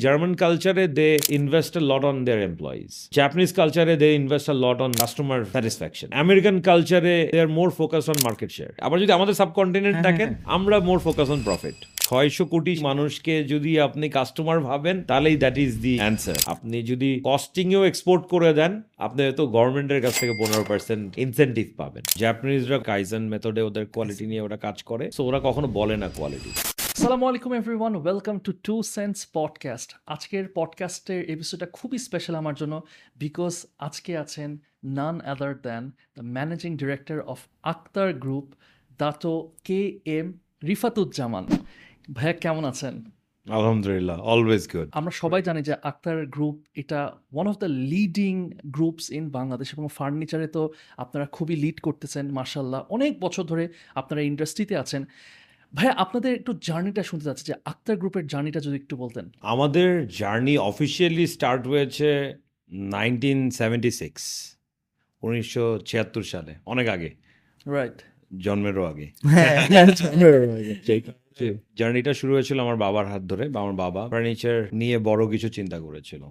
German culture, they invest a lot on their employees. Japanese culture, they invest a lot on customer satisfaction. American culture, they are more focused on market share. আবার যদি আমাদের subcontinent দেখেন আমরা more focus on profit ছয়শো কোটি মানুষকে যদি আপনি কাস্টমার ভাবেন তাহলেই দ্যাট ইজ দি অ্যান্সার আপনি যদি কস্টিংয়েও এক্সপোর্ট করে দেন আপনি হয়তো গভর্নমেন্টের কাছ থেকে পনেরো পার্সেন্ট ইনসেন্টিভ পাবেন জাপানিজরা কাইজেন মেথডে ওদের কোয়ালিটি নিয়ে ওরা কাজ করে সো ওরা কখনো বলে না কোয়ালিটি আসসালামু আলাইকুম everyone welcome to two sense podcast আজকের পডকাস্টের এপিসোডটা খুবই স্পেশাল আমার জন্য বিকজ আজকে আছেন none other than the managing director of Akhtar group Dato K M Rifatuzzaman ভাইয়া কেমন আছেন? আলহামদুলিল্লাহ অলওয়েজ গুড আমরা সবাই জানি যে আক্তার গ্রুপ এটা one of the leading groups in Bangladesh এবং ফার্নিচারে তো আপনারা খুবই লিড করতেছেন মার্শাল্লাহ অনেক বছর ধরে আপনারা ইন্ডাস্ট্রিতে আছেন। ভাইয়া আপনাদের একটু জার্নিটা শুনতে চাচ্ছি যে আক্তার গ্রুপের জার্নিটা যদি একটু বলতেন। আমাদের জার্নি অফিসিয়ালি স্টার্ট হয়েছে নাইনটিন সেভেন্টি সিক্স উনিশশো ছিয়াত্তর সালে অনেক আগে। রাইট জন্মেরও আগে। জার্নিটা শুরু হয়েছিল আমার বাবার হাত ধরে বা আমার বাবা। ফার্নিচার নিয়ে বড় কিছু চিন্তা করেছিল।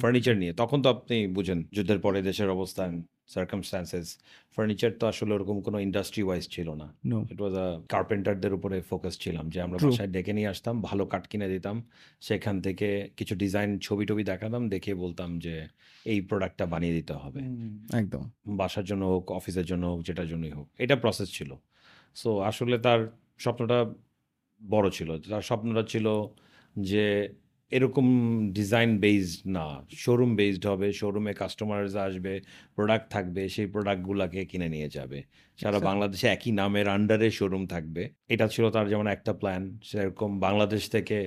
ফার্নিচার নিয়ে। তখন তো আপনি বুঝেন যুদ্ধের পরে দেশের অবস্থান সার্কামস্টান্সেস ফার্নিচার তো আসলে ওরকম কোনো ইন্ডাস্ট্রি ওয়াইজ ছিল না। No. ইট ওয়াজ আ কার্পেন্টারদের উপরে ফোকাস ছিলাম যে আমরা বাসায় ডেকে নিয়ে আসতাম ভালো কাঠ কিনে দিতাম সেখান থেকে কিছু ডিজাইন ছবি টবি দেখাতাম দেখে বলতাম যে এই প্রোডাক্টটা বানিয়ে দিতে হবে। একদম। বাসার জন্য হোক অফিসের জন্য হোক যেটার জন্যই হোক এটা প্রসেস ছিল। সো আসলে তার স্বপ্নটা বড় ছিল। তার স্বপ্নটা ছিল যে এরকম ডিজাইন বেসড না। শোরুম বেসড হবে শোরুমে কাস্টমার্স আসবে প্রোডাক্ট থাকবে সেই প্রোডাক্টগুলোকে কিনে নিয়ে যাবে। সারা আচ্ছা। বাংলাদেশে একই নামের আন্ডারে শোরুম থাকবে। এটা ছিল তার যেমন একটা প্ল্যান সেরকম বাংলাদেশ থেকে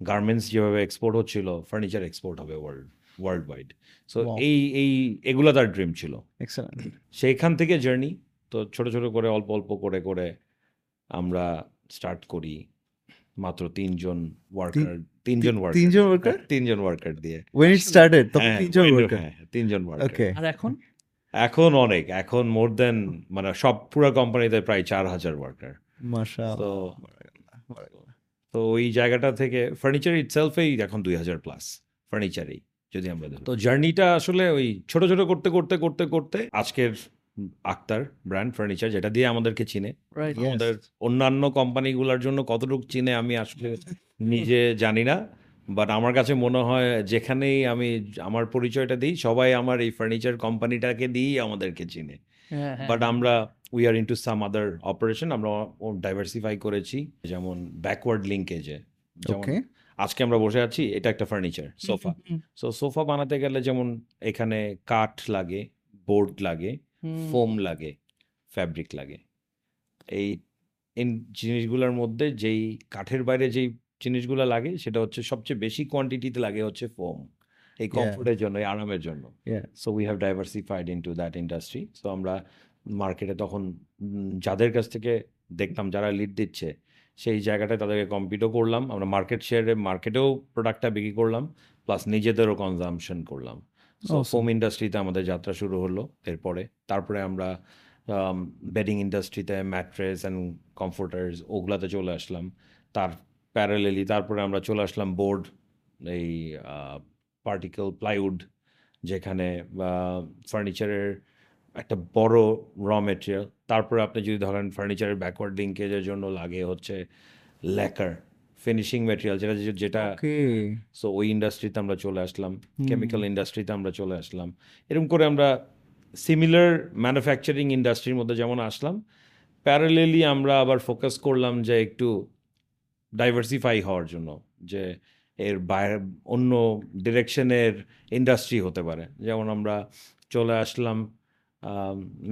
গার্মেন্টস যেভাবে এক্সপোর্ট হচ্ছিল ফার্নিচার এক্সপোর্ট হবে ওয়ার্ল্ড ওয়ার্ল্ড ওয়াইড সো এই এই এগুলো তার ড্রিম ছিল। সেইখান থেকে জার্নি তো ছোট ছোট করে অল্প অল্প করে করে আমরা স্টার্ট করি। মাত্র তিনজন ওয়ার্কার তিনজন ওয়ার্কার তিনজন worker? তিনজন ওয়ার্কার দিয়ে। When it started তখন হ্যাঁ, তিনজন worker? হ্যাঁ, তিনজন ওয়ার্কার আর এখন? এখন অনেক এখন মোর দেন মানে সব পুরো কোম্পানিতে প্রায় চার হাজার ওয়ার্কার তো তো ওই জায়গাটা থেকে ফার্নিচার ইটসেলফেই এখন দুই হাজার প্লাস ফার্নিচারেই যদি আমরা তো জার্নিটা আসলে ওই ছোট ছোট করতে করতে করতে করতে আজকের আক্তার ব্র্যান্ড ফার্নিচার যেটা দিয়ে আমাদেরকে চিনে। আমাদের অন্যান্য কোম্পানিগুলোর জন্য কতটুকু চিনে আমি আসলে নিজে জানি না। বাট আমার কাছে মনে হয় যেখানেই আমি আমার পরিচয়টা দিই সবাই আমার এই ফার্নিচার কোম্পানিটাকে দিয়েই আমাদেরকে চিনে। হ্যাঁ বাট আমরা we are into some other operation আমরা ডাইভার্সিফাই করেছি যেমন ব্যাকওয়ার্ড লিঙ্কেজে যেমন ওকে আজকে আমরা বসে আছি এটা একটা ফার্নিচার সোফা। সো সোফা বানাতে গেলে যেমন এখানে কাঠ লাগে বোর্ড লাগে ফোম লাগে ফ্যাব্রিক লাগে। এই জিনিসগুলোর মধ্যে যেই কাঠের বাইরে যেই জিনিসগুলো লাগে সেটা হচ্ছে সবচেয়ে বেশি কোয়ান্টিটিতে লাগে হচ্ছে ফোম। এই কমফোর্টের জন্য এই আরামের জন্য। So we have diversified into that industry so আমরা মার্কেটে তখন যাদের কাছ থেকে দেখতাম যারা লিড দিচ্ছে সেই জায়গাটায় তাদেরকে কম্পিটও করলাম। আমরা মার্কেট শেয়ারে মার্কেটেও প্রোডাক্টটা বিক্রি করলাম প্লাস নিজেদেরও কনজামশন করলাম। সো ফোম ইন্ডাস্ট্রিতে আমাদের যাত্রা শুরু হলো এরপরে। তারপরে আমরা বেডিং ইন্ডাস্ট্রিতে ম্যাট্রেস অ্যান্ড কমফোর্টার্স ওগুলাতে চলে আসলাম। তার প্যারালেলি তারপরে আমরা চলে আসলাম বোর্ড এই পার্টিকেল প্লাইউড যেখানে ফার্নিচারের একটা বড় র মেটেরিয়াল তারপরে আপনি যদি ধরেন ফার্নিচারের ব্যাকওয়ার্ড লিঙ্কেজের জন্য লাগে হচ্ছে ল্যাকার ফিনিশিং মেটেরিয়াল যেটা যেটা সো ওই ইন্ডাস্ট্রিতে আমরা চলে আসলাম কেমিক্যাল ইন্ডাস্ট্রিতে আমরা চলে আসলাম। এরকম করে আমরা সিমিলার ম্যানুফ্যাকচারিং ইন্ডাস্ট্রির মধ্যে যেমন আসলাম প্যারালেলি আমরা আবার ফোকাস করলাম যে একটু ডাইভার্সিফাই হওয়ার জন্য যে এর বাইরে অন্য ডিরেকশনের ইন্ডাস্ট্রি হতে পারে। যেমন আমরা চলে আসলাম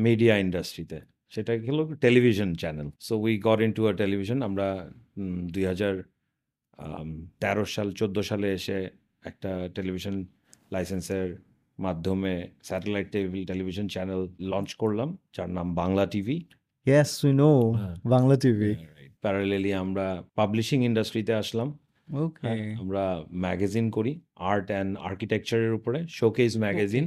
মিডিয়া ইন্ডাস্ট্রিতে সেটা হলো television channel so we got into a television আমরা দুই হাজার তেরো সাল চোদ্দ সালে এসে একটা টেলিভিশন লাইসেন্সের মাধ্যমে স্যাটেলাইট টেলিভিশন চ্যানেল লঞ্চ করলাম যার নাম Bangla TV. Yes we know. Bangla TV. Parallelly আমরা পাবলিশিং ইন্ডাস্ট্রিতে আসলাম। ওকে হ্যাঁ, আমরা ম্যাগাজিন করি আর্ট অ্যান্ড আর্কিটেকচারের উপরে showcase magazine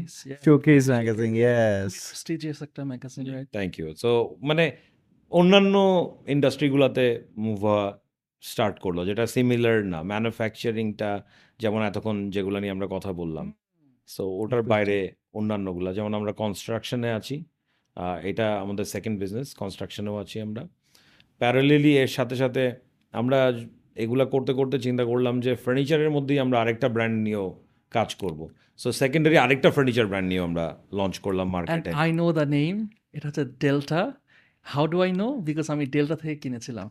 showcase magazine yes prestigious একটা magazine right thank you so মানে অন্যান্য ইন্ডাস্ট্রিগুলোতে মুভ হওয়া স্টার্ট করল যেটা সিমিলার না। ম্যানুফ্যাকচারিংটা যেমন এতক্ষণ যেগুলো নিয়ে আমরা কথা বললাম। সো ওটার বাইরে অন্যান্যগুলো যেমন আমরা কনস্ট্রাকশনে আছি এটা আমাদের সেকেন্ড বিজনেস কনস্ট্রাকশনেও আছি আমরা। প্যারালেলি এর সাথে সাথে আমরা এগুলা করতে করতে চিন্তা করলাম যে ফার্নিচারের মধ্যেই আমরা আরেকটা ব্র্যান্ড নিয়েও কাজ করব। সো সেকেন্ডারি আরেকটা ফার্নিচার ব্র্যান্ড নিয়েও আমরা লঞ্চ করলাম মার্কেটে আই নো দ্য নেম এটা হচ্ছে Delta how do I know because আমি ডেল্টা থেকে কিনেছিলাম।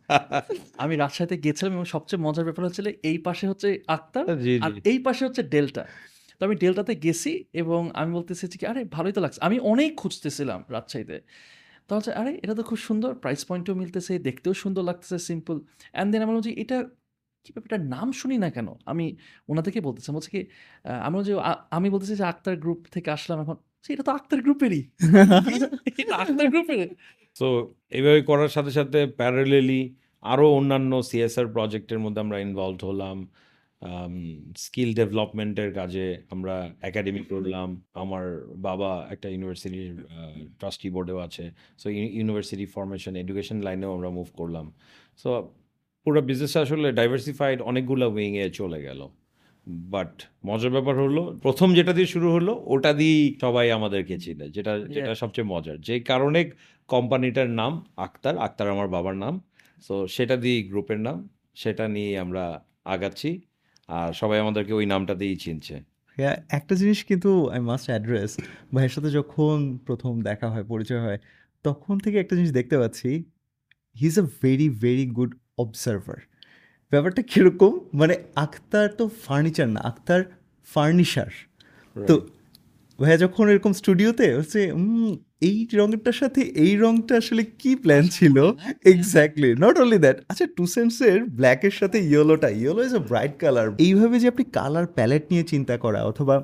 আমি রাজশাহীতে গেছিলাম এবং সবচেয়ে মজার ব্যাপার হচ্ছিল এই পাশে হচ্ছে আক্তার আর এই পাশে হচ্ছে ডেলটা। তো আমি ডেল্টাতে গেছি এবং আমি বলতেছি যে কি আরে ভালোই তো লাগছে। আমি অনেক খুঁজতেছিলাম রাজশাহীতে। তো হচ্ছে আরে এটা তো খুব সুন্দর। প্রাইস পয়েন্টও মিলতেছে দেখতেও সুন্দর লাগতেছে সিম্পল অ্যান্ড দেন আমি বলছি এটা কি ব্যাপার, নাম শুনি না কেন? আমি ওনাদেরকে বলতেছি বলছি কি আহ, আমি বলছি আ- আমি বলতেছি যে আক্তার গ্রুপ থেকে আসলাম এখন এটা তো আক্তার গ্রুপেরই। এটা আক্তার গ্রুপের সো এইভাবে করার সাথে সাথে প্যারালেলি আরও অন্যান্য সিএসআর প্রজেক্টের মধ্যে আমরা ইনভলভ হলাম। স্কিল ডেভেলপমেন্টের কাজে আমরা একাডেমি করলাম। আমার বাবা একটা ইউনিভার্সিটির ট্রাস্টি বোর্ডেও আছে। সো ইউনিভার্সিটি ফরমেশন এডুকেশন লাইনেও আমরা মুভ করলাম। সো পুরো বিজনেসটা আসলে ডাইভার্সিফাইড অনেকগুলো উইংয়ে চলে গেল। বাট মজার ব্যাপার হলো প্রথম যেটা দিয়ে শুরু হলো ওটা দিয়েই সবাই আমাদেরকে চিনে যেটা যেটা সবচেয়ে মজার। যে কারণে কোম্পানিটার নাম আক্তার আক্তার আমার বাবার নাম। সো সেটা দিয়ে গ্রুপের নাম সেটা নিয়ে আমরা আগাচ্ছি। আর সবাই আমাদেরকে ওই নামটা দিয়েই চিনছে। একটা জিনিস কিন্তু আই মাস্ট অ্যাড্রেস ভাইয়ের সাথে যখন প্রথম দেখা হয় পরিচয় হয় তখন থেকে একটা জিনিস দেখতে পাচ্ছি he is a very very good observer ব্যাপারটা কীরকম? মানে আক্তার তো ফার্নিচার না আক্তার ফার্নিচার তো ভাইয়া যখন এরকম স্টুডিওতে হচ্ছে এই রঙটার সাথে এই রঙটা আসলে কি প্ল্যান ছিল? এক্স্যাক্টলি নট অনলি দ্যাট আচ্ছা টু সেন্সের ব্ল্যাকের সাথে ইয়েলোটা yellow is a bright colour এইভাবে যে আপনি কালার প্যালেট নিয়ে চিন্তা করা অথবা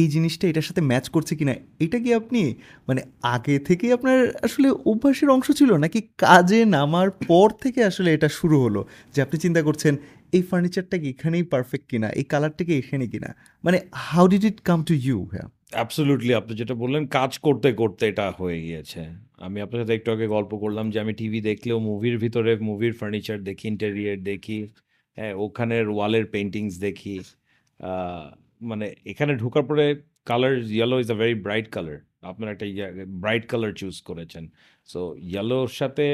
এই জিনিসটা এটার সাথে ম্যাচ করছে কিনা, এটা কি আপনি মানে আগে থেকে আপনার আসলে অভ্যাসের অংশ ছিল? নাকি কাজে নামার পর থেকে আসলে এটা শুরু হলো? যে আপনি চিন্তা করছেন, এই ফার্নিচারটা কি এখানেই পারফেক্ট কিনা, এই কালারটা কি এখানে কিনা? মানে how did it come to you হ্যাঁ? অ্যাবসোলুটলি আপনি যেটা বললেন, কাজ করতে করতে এটা হয়ে গিয়েছে। আমি আপনার সাথে একটু আগে গল্প করলাম যে আমি টিভি দেখলেও মুভির ভিতরে মুভির ফার্নিচার দেখি ইন্টেরিয়ার দেখি হ্যাঁ ওখানের ওয়ালের পেন্টিংস দেখি মানে এখানে ঢোকার পরে colour yellow is a very bright colour আপনার একটা ব্রাইট কালার চুজ করেছেন। সো ইয়েলোর সাথে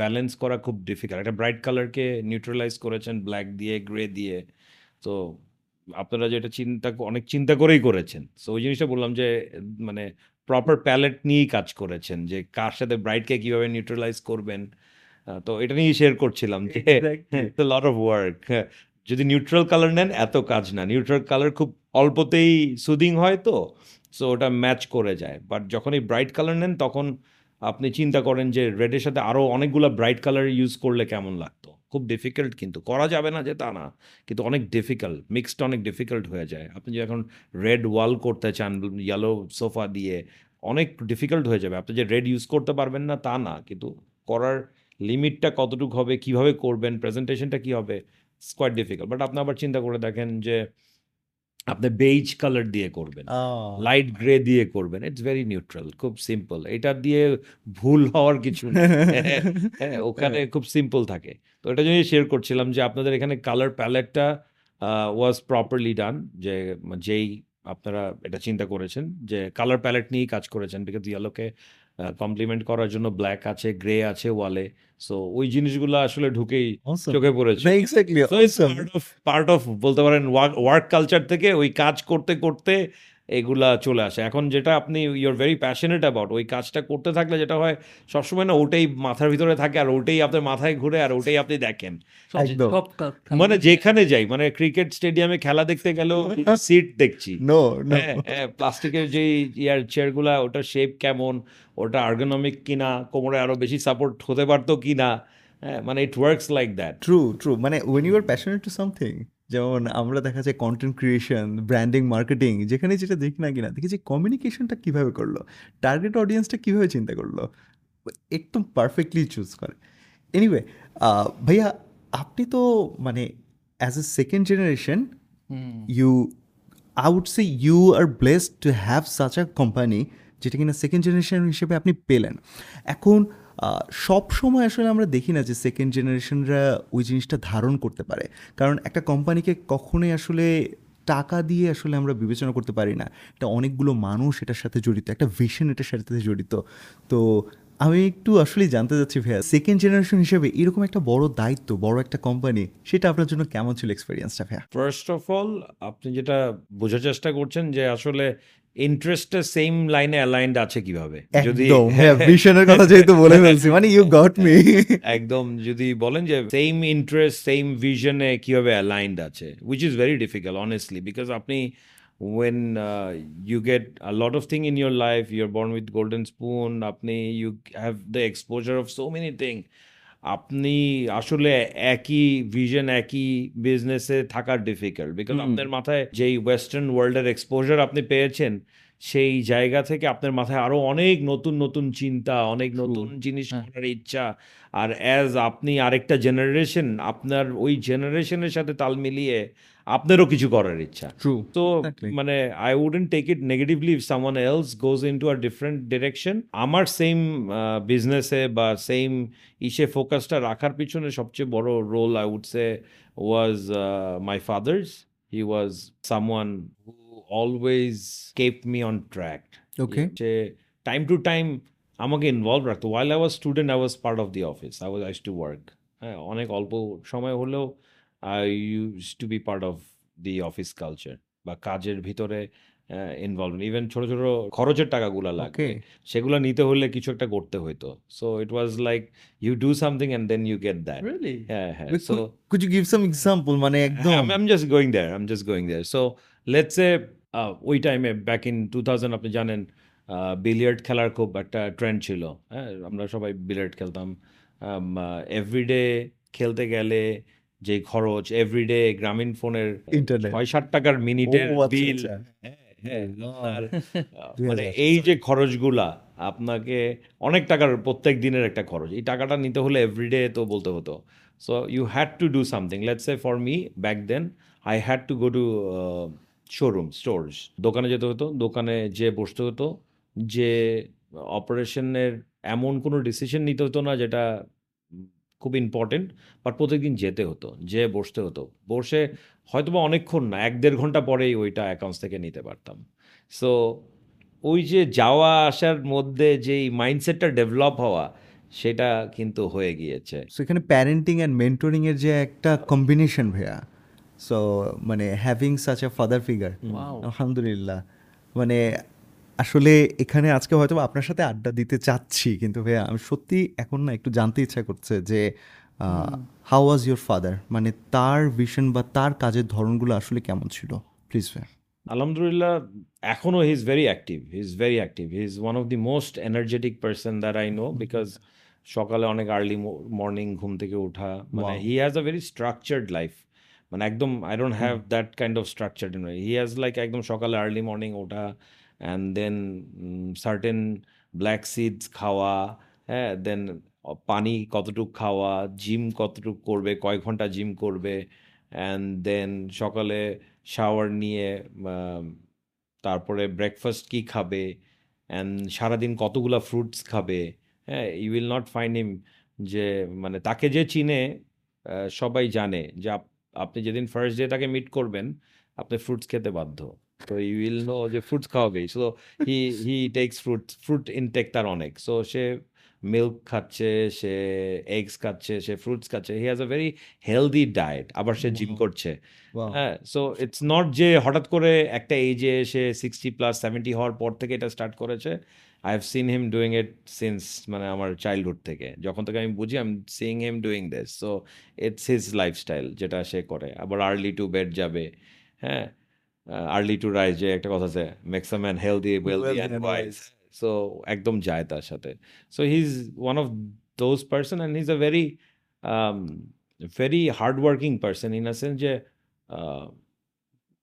ব্যালেন্স করা খুব ডিফিকাল্ট একটা ব্রাইট কালারকে নিউট্রালাইজ করেছেন ব্ল্যাক দিয়ে গ্রে দিয়ে। তো আপনারা যেটা চিন্তা অনেক চিন্তা করেই করেছেন। সো ওই জিনিসটা বললাম যে মানে প্রপার প্যালেট নিয়েই কাজ করেছেন যে কার সাথে ব্রাইটকে কীভাবে নিউট্রালাইজ করবেন। তো এটা নিয়েই শেয়ার করছিলাম যে লট অফ ওয়ার্ক যদি নিউট্রাল কালার নেন, এত কাজ না। নিউট্রাল কালার খুব অল্পতেই সুদিং হয় তো সো ওটা ম্যাচ করে যায়। বাট যখন এই ব্রাইট কালার নেন, তখন আপনি চিন্তা করেন যে রেডের সাথে আরও অনেকগুলো ব্রাইট কালার ইউজ করলে কেমন লাগতো। খুব ডিফিকাল্ট কিন্তু। করা যাবে না যে তা না, কিন্তু অনেক ডিফিকাল্ট মিক্সড অনেক ডিফিকাল্ট হয়ে যায়। আপনি যে এখন রেড ওয়াল করতে চান ইয়েলো সোফা দিয়ে, অনেক ডিফিকাল্ট হয়ে যাবে। আপনি যে রেড ইউজ করতে পারবেন না, তা না। কিন্তু করার লিমিটটা কতটুকু হবে, কীভাবে করবেন প্রেজেন্টেশনটা কি হবে কোয়াইট ডিফিকাল্ট বাট আপনি আবার চিন্তা করে দেখেন যে আপনি বেইজ কালার দিয়ে করবেন লাইট গ্রে দিয়ে করবেন। ইটস ভেরি নিউট্রাল খুব সিম্পল এটা দিয়ে ভুল হওয়ার কিছু নেই। হ্যাঁ ওখানে খুব সিম্পল থাকে। তো এটা জন্যই শেয়ার করছিলাম যে আপনাদের এখানে কালার প্যালেটটা ওয়াজ প্রপারলি ডান যে যেই আপনারা এটা চিন্তা করেছেন যে কালার প্যালেট নিয়েই কাজ করেছেন বিকজ ইয়েলোকে কমপ্লিমেন্ট করার জন্য ব্ল্যাক আছে গ্রে আছে ওয়ালে সো ওই জিনিসগুলো আসলে ঢুকেই চোখে পড়েছে। এক্স্যাক্টলি পার্ট of বলতে পারেন ওয়ার্ক কালচার থেকে ওই কাজ করতে করতে এগুলা চলে আসে। এখন যেটা আপনি ইউর ভেরি প্যাশনেট অ্যাবাউট ওই কাজটা করতে থাকলে যেটা হয় সবসময় না ওটাই মাথার ভিতরে থাকে আর ওটাই আপনার মাথায় ঘুরে আর ওটাই আপনি দেখেন। মানে যেখানে যাই মানে ক্রিকেট স্টেডিয়ামে খেলা দেখতে গেলেও সিট দেখছি। নো নো হ্যাঁ হ্যাঁ প্লাস্টিকের যে ইয়ার চেয়ারগুলা ওটার শেপ কেমন ওটা আর্গোনমিক কিনা কোমরে আরও বেশি সাপোর্ট হতে পারতো কিনা হ্যাঁ মানে it works like that true true মানে when you are passionate to something যেমন আমরা দেখা যায় কন্টেন্ট ক্রিয়েশন ব্র্যান্ডিং মার্কেটিং যেখানে যেটা দেখি না কিনা দেখি যে কমিউনিকেশনটা কীভাবে করল টার্গেট অডিয়েন্সটা কীভাবে চিন্তা করল একদম পারফেক্টলি চুজ করে। এনিওয়ে ভাইয়া আপনি তো মানে as a second generation you I would say you are blessed to have such a company যেটা কিনা সেকেন্ড জেনারেশন হিসেবে আপনি পেলেন। এখন সব সময় আসলে আমরা দেখি না যে সেকেন্ড জেনারেশনরা ওই জিনিসটা ধারণ করতে পারে। কারণ একটা কোম্পানিকে কখনোই আসলে টাকা দিয়ে আসলে আমরা বিবেচনা করতে পারি না। এটা অনেকগুলো মানুষ এটার সাথে জড়িত, একটা ভিশন এটার সাথে জড়িত। তো আমি একটু আসলেই জানতে চাচ্ছি ভাইয়া সেকেন্ড জেনারেশন হিসেবে এরকম একটা বড় দায়িত্ব, বড় একটা কোম্পানি সেটা আপনার জন্য কেমন ছিল এক্সপিরিয়েন্সটা ভাইয়া? ফার্স্ট অফ অল আপনি যেটা বোঝার চেষ্টা করছেন যে আসলে ইন্টারেস্টটা সেম লাইনে অ্যালাইন্ড আছে কীভাবে? যদি হ্যাঁ ভিশনের কথা যেহেতু বলে ফেলছি মানে ইউ গট মি একদম যদি বলেন যে সেম ইন্টারেস্ট সেম ভিশনে কীভাবে অ্যালাইন্ড আছে which is very difficult honestly because আপনি when uh, you get a lot of thing in your life you're born with golden spoon আপনি you have the exposure of so many things আপনি আসলে একই vision একই বিজনেসে থাকার difficult because. আপনার মাথায় যেই ওয়েস্টার্ন ওয়ার্ল্ডের এক্সপোজার আপনি পেয়েছেন সেই জায়গা থেকে আপনার মাথায় আরও অনেক নতুন নতুন চিন্তা অনেক নতুন জিনিস হ্যাঁ। করার ইচ্ছা আর অ্যাজ আপনি আরেকটা জেনারেশন আপনার ওই জেনারেশনের সাথে তাল মিলিয়ে আপনারও কিছু করার ইচ্ছা। তো মানে I wouldn't take it negatively if someone else goes into a different direction আমার সেম বিজনেসে বা সেম ইসে ফোকাসটা রাখার পিছনে সবচেয়ে বড় role I would say was my father's he was someone who always kept me on track okay যে টাইম টু টাইম আমাকে ইনভলভ রাখতো। While I was student I was part of the office I was used to work হ্যাঁ অনেক অল্প সময় হলেও I use to be part of the office culture বা কাজের ভিতরে ইনভলভ ইভেন ছোট ছোট খরচের টাকাগুলো লাগে সেগুলো নিতে হলে কিছু একটা করতে হইতো। So it was like you do something and then you get that হ্যাঁ হ্যাঁ। So could you give some example মানে একদম I'm, I'm just going there. I'm just going there. So let's say uh, ওই টাইমে back in two thousand আপনি জানেন billiard খেলার খুব একটা ট্রেন্ড ছিল। হ্যাঁ আমরা সবাই বিলিয়ার্ড খেলতাম। এভরিডে খেলতে গেলে যে খরচ এভরিডে গ্রামীণ ফোনের ইন্টারনেট ছয় ষাট টাকার মিনিটের আচ্ছা, বিল। আচ্ছা। হ্যাঁ দুই মানে এই যে খরচগুলা আপনাকে অনেক টাকার প্রত্যেক দিনের একটা খরচ। এই টাকাটা নিতে হলে এভরিডে তো বলতে হতো। So you had to do something let's say for me back then I had to go to showroom stores দোকানে যেতে হতো দোকানে যে বসতে হতো যে অপারেশনের এমন কোনো ডিসিশন নিতে হতো না যেটা খুব ইম্পর্টেন্ট বাট প্রত্যেকদিন যেতে হতো যে বসতে হতো। বসে হয়তো বা অনেকক্ষণ না এক দেড় ঘণ্টা পরেই ওইটা অ্যাকাউন্টস থেকে নিতে পারতাম। সো ওই যে যাওয়া আসার মধ্যে যেই মাইন্ডসেটটা ডেভেলপ হওয়া সেটা কিন্তু হয়ে গিয়েছে। সো এখানে প্যারেন্টিং অ্যান্ড মেন্টরিং এর যে একটা কম্বিনেশন ভাইয়া সো মানে having such a father figure আলহামদুলিল্লাহ। মানে আসলে এখানে আজকে হয়তো আপনার সাথে আড্ডা দিতে চাচ্ছি কিন্তু ভাইয়া আমি সত্যি এখন না একটু জানতে ইচ্ছা করছে যে হাউ ওয়াজ ইউর ফাদার মানে তার ভিশন বা তার কাজের ধরনগুলো আসলে কেমন ছিল? প্লিজ ভাইয়া। আলহামদুলিল্লাহ এখনও he is very active he is very active he is one of the most energetic person that I know because সকালে অনেক আর্লি মর্নিং ঘুম থেকে ওঠা মানে he has a very structured life মানে একদম I don't have that kind of structured in he has like একদম সকালে আর্লি মর্নিং ওঠা and then certain black seeds খাওয়া হ্যাঁ দেন পানি কতটুক খাওয়া জিম কতটুক করবে কয় ঘণ্টা জিম করবে অ্যান্ড দেন সকালে শাওয়ার নিয়ে তারপরে ব্রেকফাস্ট কি খাবে অ্যান্ড সারাদিন কতগুলা ফ্রুটস খাবে হ্যাঁ you will not find him যে মানে তাকে যে চিনে সবাই জানে যে আপ- আপনি যেদিন ফার্স্ট ডে তাকে মিট করবেন, আপনি ফ্রুটস খেতে বাধ্য। তো ইউ উইল নো যে fruits খাওয়াবেই so he he takes fruit fruit intake তার অনেক। সো সে মিল্ক খাচ্ছে সে এগস খাচ্ছে সে ফ্রুটস খাচ্ছে। He has a very healthy diet আবার সে জিম করছে। হ্যাঁ সো ইটস নট যে হঠাৎ করে একটা এজে এসে সিক্সটি প্লাস সেভেন্টি হওয়ার পর থেকে এটা স্টার্ট করেছে। I have seen him doing it since মানে আমার চাইল্ডহুড থেকে। যখন থেকে আমি বুঝি I am seeing him doing this so it's his lifestyle যেটা সে করে। আবার আর্লি টু বেড যাবে। হ্যাঁ আর্লি টু রাইজ যে একটা কথা আছে makes a man healthy wealthy and wise so একদম যায় তার সাথে। So he is one of those person and he is a very very hard working person in a sense যে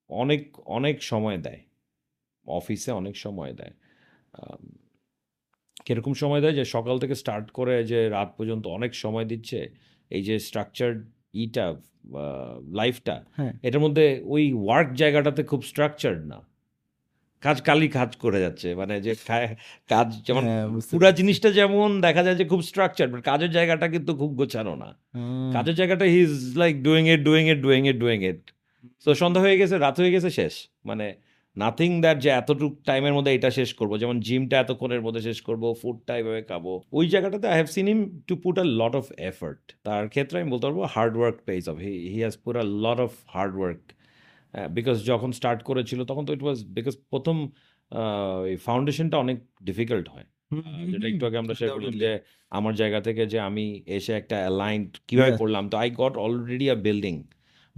অনেক অনেক সময় দেয়। অফিসে অনেক সময় দেয়। কীরকম সময় দেয় যে সকাল থেকে স্টার্ট করে যে রাত পর্যন্ত অনেক সময় দিচ্ছে। এই যে স্ট্রাকচার ইটা লাইফটা হ্যাঁ। এটার মধ্যে ওই ওয়ার্ক জায়গাটাতে খুব স্ট্রাকচার্ড না। কাজ কালই কাজ করে যাচ্ছে মানে যে কাজ যেমন হ্যাঁ, পুরা জিনিসটা যেমন দেখা যায় যে খুব স্ট্রাকচার বাট কাজের জায়গাটা কিন্তু খুব গোছানো না। কাজের জায়গাটা he is like doing it doing it doing it doing it তো সন্ধ্যা হয়ে গেছে রাত হয়ে গেছে শেষ। মানে নাথিং দ্যাট যে এতটুকু টাইমের মধ্যে এটা শেষ করব। যেমন জিমটা এতক্ষণের মধ্যে শেষ করব ফুডটা এভাবে খাব। ওই জায়গাটাতে I have seen him to put a lot of effort তার ক্ষেত্রে আমি বলতে পারব hard work pays off he he has put a lot of hard work because যখন স্টার্ট করেছিল তখন তো ইট ওয়াজ বিকজ প্রথম এই ফাউন্ডেশনটা অনেক ডিফিকাল্ট হয়। যেটা একটু আগে আমরা শেয়ার করলাম যে আমার জায়গা থেকে যে আমি এসে একটা অ্যালাইন্ড কীভাবে করলাম তো I got already a building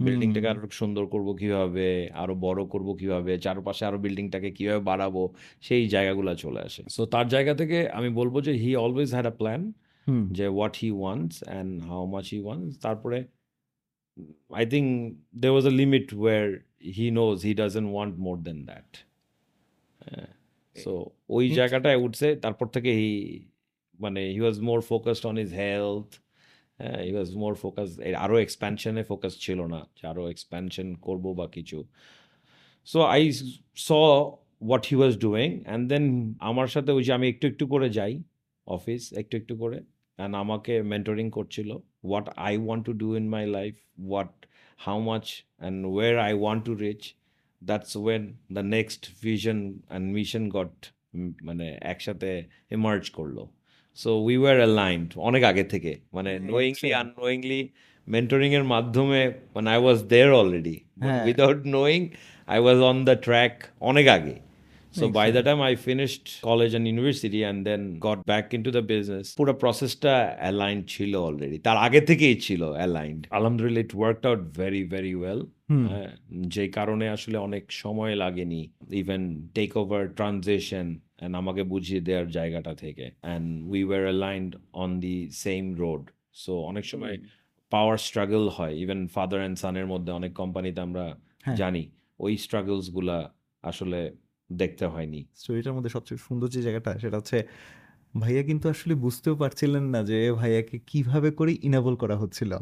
বিল্ডিংটাকে আরও সুন্দর করব কীভাবে আরও বড় করব কীভাবে চারপাশে আরও বিল্ডিংটাকে কীভাবে বাড়াবো সেই জায়গাগুলো চলে আসে। সো তার জায়গা থেকে আমি বলব যে he always had a plan যে what he wants and how much he wants তারপরে I think they was a limit where he knows he doesn't want more then that so ওই জায়গাটায় উঠছে তারপর থেকে হি মানে he was more focused on his health he was more focus আরও এক্সপ্যানশনে focus ছিল না, যে আরও এক্সপ্যানশন করব বা কিছু। So I saw what he was doing and then আমার সাথে ওই যে আমি একটু একটু করে যাই অফিস একটু একটু করে অ্যান্ড আমাকে মেন্টরিং করছিল what I want to do in my life what how much and where I want to reach that's when the next vision and mission got মানে একসাথে এমার্জ করল। সো উই ওয়ার অ্যালাইন্ড অনেক আগে থেকে মানে knowingly. Unknowingly mentoring এর মাধ্যমে মানে I was there already. Without knowing I was on the track অনেক আগে So Makes by the sense. time I finished college and university and then got back into the business, পুরো প্রসেসটা aligned ছিল already. তার আগে থেকেই ছিল aligned. আলহামদুলিল্লাহ it worked out very very well. হুম, হ্যাঁ, যে কারণে আসলে অনেক সময় লাগেনি even take over transaction and আমাকে বুঝিয়ে দেওয়ার জায়গাটা থেকে। And we were aligned on the same road so অনেক সময় পাওয়ার স্ট্রাগল হয়। ইভেন ফাদার অ্যান্ড সানের মধ্যে অনেক কোম্পানিতে আমরা হ্যাঁ। জানি ওই স্ট্রাগলসগুলা আসলে দেখতে হয়নি। স্টোরিটার মধ্যে সবচেয়ে সুন্দর যে জায়গাটা সেটা হচ্ছে ভাইয়া কিন্তু আসলে বুঝতেও পারছিলেন না যে ভাইয়াকে কীভাবে করে ইনাবল করা হচ্ছিল।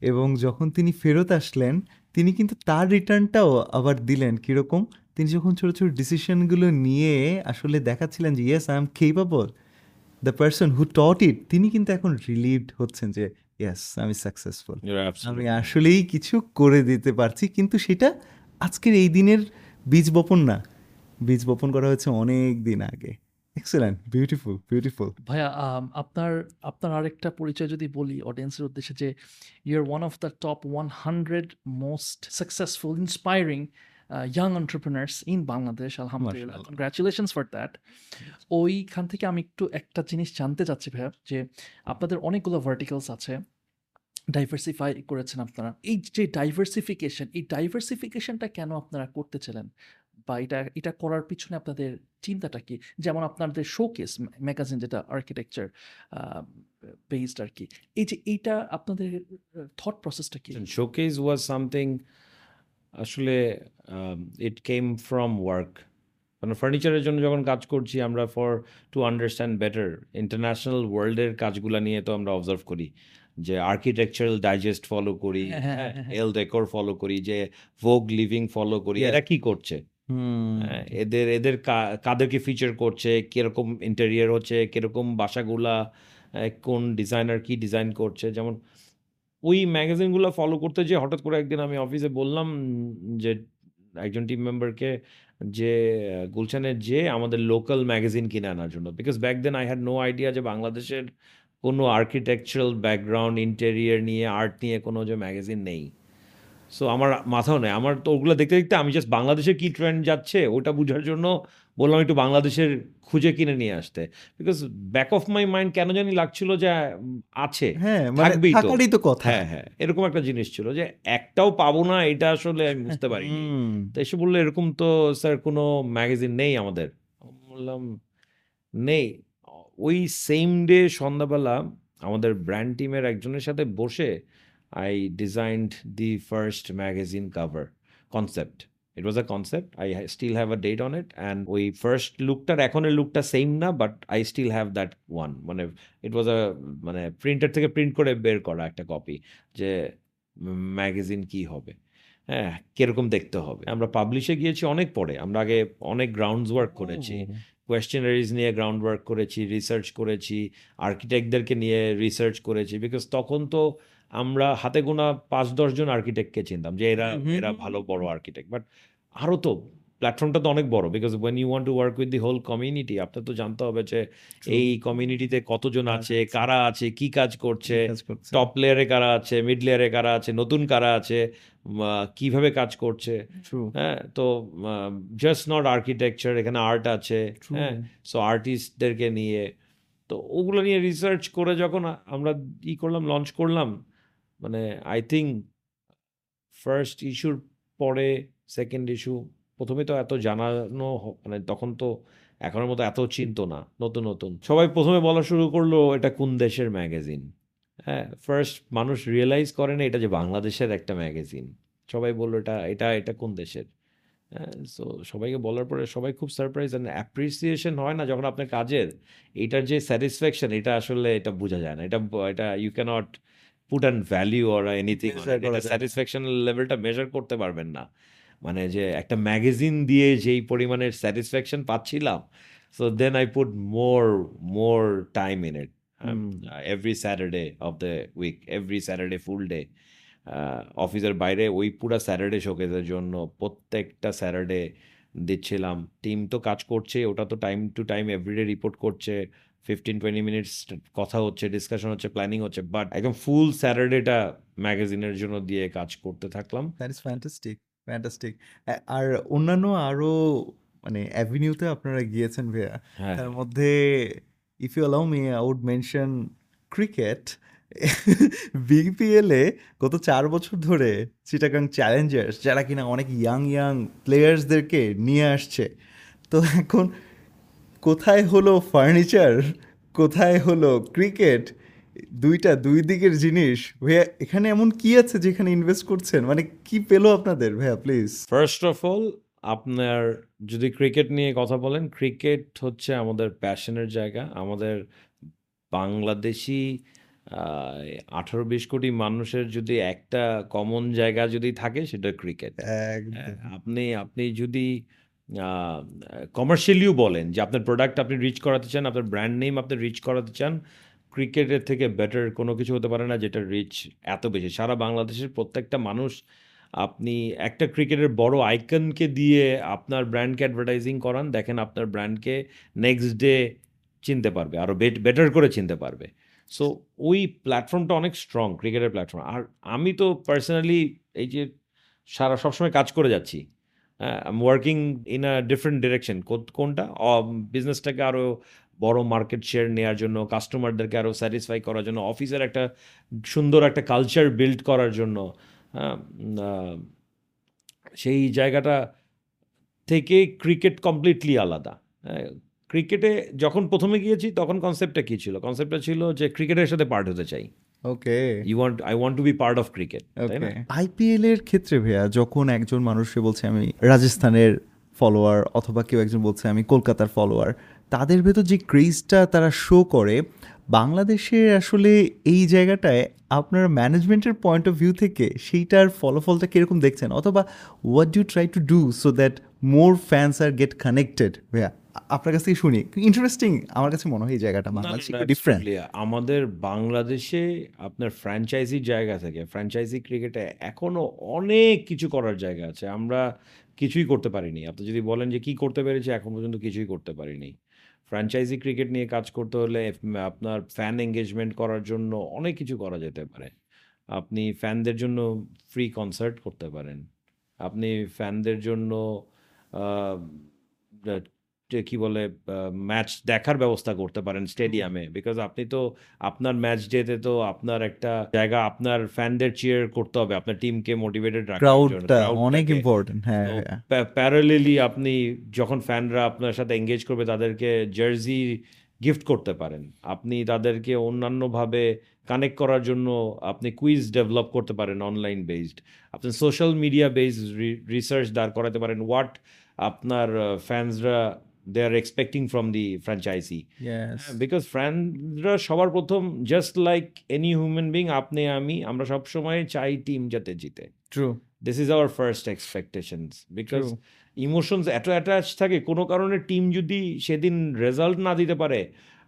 এবং যখন তিনি ফেরত আসলেন তিনি কিন্তু তার রিটার্নটাও আবার দিলেন কীরকম? তিনি যখন ছোট ছোট ডিসিশনগুলো নিয়ে আসলে দেখাচ্ছিলেন যে yes I am capable the person who taught it তিনি কিন্তু এখন রিলিভড হচ্ছেন যে ইয়েস আমি সাকসেসফুল আমি আসলেই কিছু করে দিতে পারছি কিন্তু সেটা আজকের এই দিনের বীজ বপন না। বীজ বপন করা হয়েছে অনেক দিন আগে। এক্সেলেন্ট বিউটিফুল বিউটিফুল ভাইয়া আপনার আপনার আরেকটা পরিচয় যদি বলি অডিয়েন্সের উদ্দেশ্যে যে your one of the top one hundred most successful inspiring young entrepreneurs in Bangladesh আলহামদুলিল্লাহ। কনগ্রাচুলেশনস ফর দ্যাট ওইখান থেকে আমি একটু একটা জিনিস জানতে চাচ্ছি ভাইয়া যে আপনাদের অনেকগুলো ভার্টিকেলস আছে ডাইভার্সিফাই করেছেন আপনারা। এই যে ডাইভার্সিফিকেশন এই ডাইভার্সিফিকেশনটা কেন আপনারা করতেছিলেন বা এটা এটা করার পিছনে আপনাদের চিন্তাটা কি? যেমন আপনাদের শোকেস ম্যাগাজিন যেটা আর্কিটেকচার বেসড আর কি। এই যে এইটা আপনাদের থট প্রসেসটা কি? শোকেস ওয়াজ সামথিং আসলে ইট কেম ফ্রম ওয়ার্ক মানে ফার্নিচারের জন্য যখন কাজ করছি আমরা for to understand better international ওয়ার্ল্ডের কাজগুলো নিয়ে তো আমরা অবজার্ভ করি। যে আর্কিটেকচারাল ডাইজেস্ট ফলো করি। এল ডেকোর ফলো করি যে ভোগ লিভিং ফলো করি এরা কি করছে? হুম। হ্যাঁ, এদের এদের কাদেরকে ফিচার করছে কীরকম ইন্টেরিয়ার হচ্ছে কীরকম বাসাগুলা কোন ডিজাইনার কি ডিজাইন করছে? যেমন ওই ম্যাগাজিনগুলো ফলো করতে যে হঠাৎ করে একদিন আমি অফিসে বললাম যে একজন টিম মেম্বারকে যে গুলশানের যে আমাদের লোকাল ম্যাগাজিন কিনে আনার জন্য। Because back then I had no idea যে বাংলাদেশের কোনো আর্কিটেকচারাল ব্যাকগ্রাউন্ড ইন্টেরিয়ার নিয়ে আর্ট নিয়ে কোনো যে ম্যাগাজিন নেই। সো আমার মাথাও নেই। আমার তো ওগুলো দেখতে দেখতে আমি জাস্ট বাংলাদেশে কী ট্রেন্ড যাচ্ছে, ওটা বোঝার জন্য বললাম একটু বাংলাদেশের খুঁজে কিনে নিয়ে আসতে। Because back of my mind কেন জানি লাগছিল যে আছে হ্যাঁ মানে থাকবেই তো। তো কথা। হ্যাঁ হ্যাঁ এরকম একটা জিনিস ছিল যে একটাও পাবো না এটা আসলে আমি বুঝতে পারিনি। হুম, তো এসে বলল এরকম তো স্যার কোনো ম্যাগাজিন নেই আমাদের। বললাম নেই। ওই সেম ডে সন্ধ্যাবেলা আমাদের ব্র্যান্ড টিমের একজনের সাথে বসে I designed the first magazine cover concept it was a concept I still have a date on it and ওই ফার্স্ট লুকটার এখনের লুকটা সেম না but I still have that one মানে ইট ওয়াজ আ মানে প্রিন্টার থেকে প্রিন্ট করে বের করা একটা কপি যে ম্যাগাজিন কি হবে? হ্যাঁ কীরকম দেখতে হবে? আমরা পাবলিশে গিয়েছি অনেক পরে। আমরা আগে অনেক গ্রাউন্ডস ওয়ার্ক করেছি। কোয়েশ্চেনারিজ নিয়ে গ্রাউন্ড ওয়ার্ক করেছি রিসার্চ করেছি আর্কিটেক্টদেরকে নিয়ে রিসার্চ করেছি বিকজ তখন তো আমরা হাতে গোনা পাঁচ দশজন আর্কিটেক্টকে চিনতাম যে এরা এরা ভালো বড় আর্কিটেক্ট বাট আরও তো প্ল্যাটফর্মটা তো অনেক বড় because when you want to work with the whole community আপনার তো জানতে হবে যে এই কমিউনিটিতে কতজন আছে কারা আছে কি কাজ করছে টপ লেয়ারে কারা আছে মিড লেয়ারে কারা আছে নতুন কারা আছে কীভাবে কাজ করছে। হ্যাঁ তো জাস্ট নট আর্কিটেকচার এখানে আর্ট আছে। হ্যাঁ সো আর্টিস্টদেরকে নিয়ে তো ওগুলো নিয়ে রিসার্চ করে যখন আমরা ই করলাম লঞ্চ করলাম মানে আই থিঙ্ক ফার্স্ট ইস্যুর পরে সেকেন্ড ইস্যু প্রথমে তো এত জানানো মানে তখন তো এখনের মতো এত চিনতো না নতুন নতুন। সবাই প্রথমে বলা শুরু করল এটা কোন দেশের ম্যাগাজিন হ্যাঁ ফার্স্ট মানুষ রিয়েলাইজ করে না এটা যে বাংলাদেশের একটা ম্যাগাজিন সবাই বলল এটা এটা এটা কোন দেশের? হ্যাঁ সো সবাইকে বলার পরে সবাই খুব সারপ্রাইজ অ্যান্ড অ্যাপ্রিসিয়েশন হয় না যখন আপনার কাজের এটার যে স্যাটিসফ্যাকশন এটা আসলে এটা বোঝা যায় না। এটা এটা you can't put and value or anything. Satisfaction লেভেলটা মেজার করতে পারবেন না। মানে যে একটা ম্যাগাজিন দিয়ে যেই পরিমাণের স্যাটিসফ্যাকশন পাচ্ছিলাম so then I put more more time in it every Saturday of the week every Saturday full day অফিসের বাইরে ওই পুরা স্যাটারডে শোকেজের জন্য প্রত্যেকটা স্যাটারডে দিচ্ছিলাম। টিম তো কাজ করছে ওটা তো time to time everyday report করছে ফিফটিন টোয়েন্টি মিনিটস কথা হচ্ছে ডিসকাশন হচ্ছে প্ল্যানিং হচ্ছে বাট একদম ফুল স্যাটারডেটা ম্যাগাজিনের জন্য দিয়ে কাজ করতে থাকলাম। দ্যাট ইজ ফ্যান্টাস্টিক ফ্যান্টাস্টিক আর অন্যান্য আরও মানে অ্যাভিনিউতে আপনারা গিয়েছেন ভাইয়া হ্যাঁ। তার মধ্যে if you allow me I would mention cricket বিপিএলে গত চার বছর ধরে চিটাগাং চ্যালেঞ্জার্স যারা কিনা অনেক ইয়াং ইয়াং প্লেয়ার্সদেরকে নিয়ে আসছে। তো এখন কোথায় হলো ফার্নিচার কোথায় হলো ক্রিকেট দুইটা দুই দিকের জিনিস। ভাইয়া এখানে এমন কি আছে যেখানে ইনভেস্ট করছেন? মানে কি পেল আপনাদের ভাইয়া প্লিজ ফার্স্ট অফ অল আপনার যদি ক্রিকেট নিয়ে কথা বলেন ক্রিকেট হচ্ছে আমাদের প্যাশনের জায়গা। আমাদের বাংলাদেশি আঠারো বিশ কোটি মানুষের যদি একটা কমন জায়গা যদি থাকে সেটা ক্রিকেট আপনি আপনি যদি কমার্শিয়ালিও বলেন যে আপনার প্রোডাক্ট আপনি রিচ করাতে চান আপনার ব্র্যান্ড নেম আপনি রিচ করাতে চান ক্রিকেটের থেকে বেটার কোনো কিছু হতে পারে না যেটা রিচ এত বেশি। সারা বাংলাদেশের প্রত্যেকটা মানুষ, আপনি একটা ক্রিকেটের বড় আইকনকে দিয়ে আপনার ব্র্যান্ডকে অ্যাডভার্টাইজিং করান, দেখেন আপনার ব্র্যান্ডকে নেক্সট ডে চিনতে পারবে আরও বেটার করে চিনতে পারবে। সো ওই প্ল্যাটফর্মটা অনেক স্ট্রং ক্রিকেটের প্ল্যাটফর্ম আর আমি তো পার্সোনালি এই যে সারা, সবসময় কাজ করে যাচ্ছি। হ্যাঁ working in a different direction কোনটা? বিজনেসটাকে আরও বড় মার্কেট শেয়ার নেওয়ার জন্য কাস্টমারদেরকে আরও স্যাটিসফাই করার জন্য অফিসের একটা সুন্দর একটা কালচার বিল্ড করার জন্য হ্যাঁ সেই জায়গাটা থেকে ক্রিকেট কমপ্লিটলি আলাদা। হ্যাঁ, ক্রিকেটে যখন প্রথমে গিয়েছি তখন কনসেপ্টটা কী ছিল? কনসেপ্টটা ছিল যে ক্রিকেটের সাথে পার্ট হতে চাই। Okay you want I want to be part of cricket IPL এর ক্ষেত্রে ভাইয়া যখন একজন মানুষ সে বলছে আমি রাজস্থানের ফলোয়ার অথবা কেউ একজন বলছে আমি কলকাতার ফলোয়ার তাদের ভেতর যে ক্রেজটা তারা শো করে বাংলাদেশে আসলে এই জায়গাটায় আপনার ম্যানেজমেন্টের পয়েন্ট অফ ভিউ থেকে সেইটার ফলাফলটা কীরকম দেখছেন? অথবা what do try to do so that more fans are get connected ভাইয়া আপনার কাছ থেকে শুনি। ইন্টারেস্টিং আমার কাছে মনে হয় এই জায়গাটা বাংলাদেশে ডিফারেন্ট. আমাদের বাংলাদেশে আপনার ফ্র্যাঞ্চাইজি জায়গা থেকে। ফ্র্যাঞ্চাইজি ক্রিকেটে এখনও অনেক কিছু করার জায়গা আছে। আমরা কিছুই করতে পারিনি। আপনি যদি বলেন যে কি করতে পেরেছি এখন পর্যন্ত কিছুই করতে পারিনি। ফ্র্যাঞ্চাইজি ক্রিকেট নিয়ে কাজ করতে হলে আপনার ফ্যান এঙ্গেজমেন্ট করার জন্য অনেক কিছু করা যেতে পারে। আপনি ফ্যানদের জন্য ফ্রি কনসার্ট করতে পারেন। আপনি ফ্যানদের জন্য কি বলে ম্যাচ দেখার ব্যবস্থা করতে পারেন স্টেডিয়ামে বিকজ আপনি তো আপনার ম্যাচ ডেতে তো আপনার একটা জায়গা আপনার ফ্যানদের চিয়ার করতে হবে। আপনার টিমকে মোটিভেটেড রাখার অনেক। ইম্পর্টেন্ট হ্যাঁ প্যারালেলি আপনি যখন ফ্যানরা আপনার সাথে এঙ্গেজ করবে তাদেরকে জার্সি গিফট করতে পারেন। আপনি তাদেরকে অন্যান্যভাবে কানেক্ট করার জন্য আপনি কুইজ ডেভেলপ করতে পারেন অনলাইন বেসড আপনি সোশ্যাল মিডিয়া বেসড রিসার্চ দাঁড় করাতে পারেন। হোয়াট আপনার ফ্যান্সরা they are expecting from the franchise yes because ফ্যানরা সবার প্রথম just like any human being আপনি আমি আমরা সবসময় চাই টিম যাতে জিতে। True this is our first expectations because. Emotions এত অ্যাটাচ থাকে কোনো কারণে টিম যদি সেদিন রেজাল্ট না দিতে পারে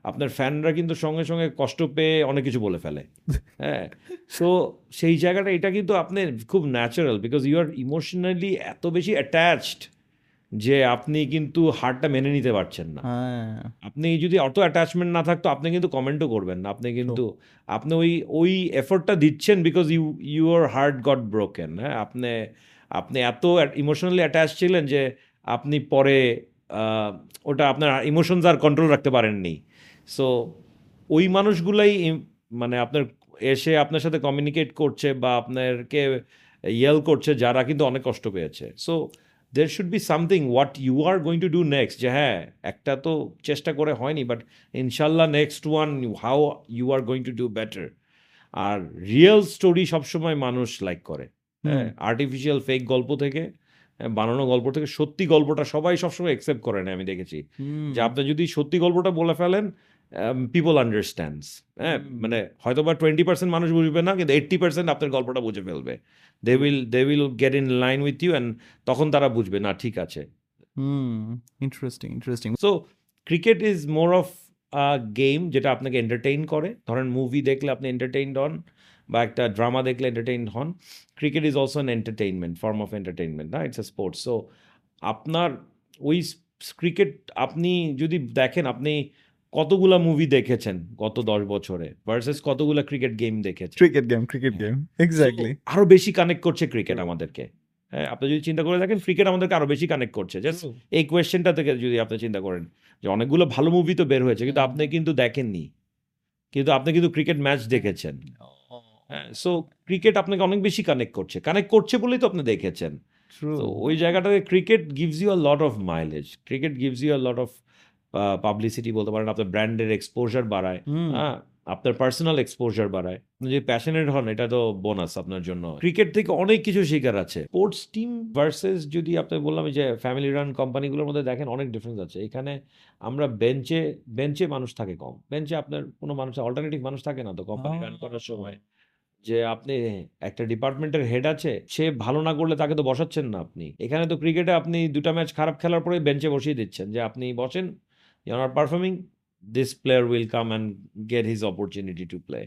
আপনার ফ্যানরা কিন্তু সঙ্গে সঙ্গে কষ্ট পেয়ে অনেক কিছু বলে ফেলে। হ্যাঁ সো সেই জায়গাটা এটা কিন্তু আপনার খুব natural because you are emotionally এত বেশি অ্যাটাচড যে আপনি কিন্তু হারটা মেনে নিতে পারছেন না। হ্যাঁ। আপনি যদি অত অ্যাটাচমেন্ট না থাকতো আপনি কিন্তু কমেন্টও করবেন না। আপনি কিন্তু আপনি ওই ওই এফোর্টটা দিচ্ছেন because you your heart got broken হ্যাঁ? আপনি আপনি এত ইমোশনালি অ্যাটাচ ছিলেন যে আপনি পরে ওটা আপনার ইমোশনস আর কন্ট্রোল রাখতে পারেননি। সো ওই মানুষগুলাই মানে আপনার এসে আপনার সাথে কমিউনিকেট করছে বা আপনারকে ইয়েল করছে যারা কিন্তু অনেক কষ্ট পেয়েছে। So there should be something what you are going to do next যে হ্যাঁ একটা তো চেষ্টা করে হয়নি বাট ইনশাল্লাহ next one how you are going to do better R real story সবসময় মানুষ লাইক করে। হ্যাঁ আর্টিফিশিয়াল ফেক গল্প থেকে হ্যাঁ, বানানো গল্প থেকে সত্যি গল্পটা সবাই সবসময় অ্যাকসেপ্ট করে না আমি দেখেছি। যে আপনি যদি সত্যি গল্পটা বলে ফেলেন পিপল আন্ডারস্ট্যান্ডস হ্যাঁ মানে হয়তো বা টোয়েন্টি পার্সেন্ট মানুষ বুঝবে না কিন্তু এইট্টি পার্সেন্ট আপনার গল্পটা বুঝে ফেলবে। They will they will get in line with you and তখন তারা বুঝবে না ঠিক আছে। Interesting interesting so cricket is more of game যেটা আপনাকে এন্টারটেইন করে। ধরেন মুভি দেখলে আপনি এন্টারটেইনড হন বা একটা ড্রামা দেখলে এন্টারটেইন হন। Cricket is also an entertainment form of entertainment না? ইটস এ স্পোর্টস সো আপনার ওই ক্রিকেট আপনি যদি দেখেন আপনি কতগুলা মুভি দেখেছেন গত দশ বছরে ভার্সেস কতগুলা ক্রিকেট গেম দেখেছেন? Cricket game cricket game exactly আরও বেশি কানেক্ট করছে ক্রিকেট আমাদেরকে। হ্যাঁ আপনি যদি চিন্তা করে দেখেন ক্রিকেট আমাদেরকে আরও বেশি কানেক্ট করছে। জাস্ট এই কোয়েশ্চেনটা থেকে যদি আপনি চিন্তা করেন যে অনেকগুলো ভালো মুভি তো বের হয়েছে কিন্তু আপনি কিন্তু দেখেননি। কিন্তু আপনি কিন্তু ক্রিকেট ম্যাচ দেখেছেন। হ্যাঁ সো ক্রিকেট আপনাকে অনেক বেশি কানেক্ট করছে। কানেক্ট করছে বলেই তো আপনি দেখেছেন। ওই জায়গাটাতে cricket gives you a lot of mileage cricket gives you a lot of publicity বলতে পারেন আপনার ব্র্যান্ডের এক্সপোজার বাড়ায় হ্যাঁ? আপনার পার্সোনাল এক্সপোজার বাড়ায়। আপনি যে প্যাশনেট হন এটা তো বোনাস আপনার জন্য। ক্রিকেট থেকে অনেক কিছু শেখার আছে। স্পোর্টস টিম ভার্সেস যদি আপনি বললাম যে ফ্যামিলি রান কোম্পানিগুলোর মধ্যে দেখেন অনেক ডিফারেন্স আছে। এখানে আমরা বেঞ্চে বেঞ্চে মানুষ থাকে কম। বেঞ্চে আপনার কোনো মানুষ অল্টারনেটিভ মানুষ থাকে না তো কোম্পানি রান করার সময়। যে আপনি একটা ডিপার্টমেন্টের হেড আছে সে ভালো না করলে তাকে তো বসাচ্ছেন না আপনি। এখানে তো ক্রিকেটে আপনি দুটা ম্যাচ খারাপ খেলার পরে বেঞ্চে বসিয়ে দিচ্ছেন। যে আপনি বসেন you are performing this player will come and get his opportunity to play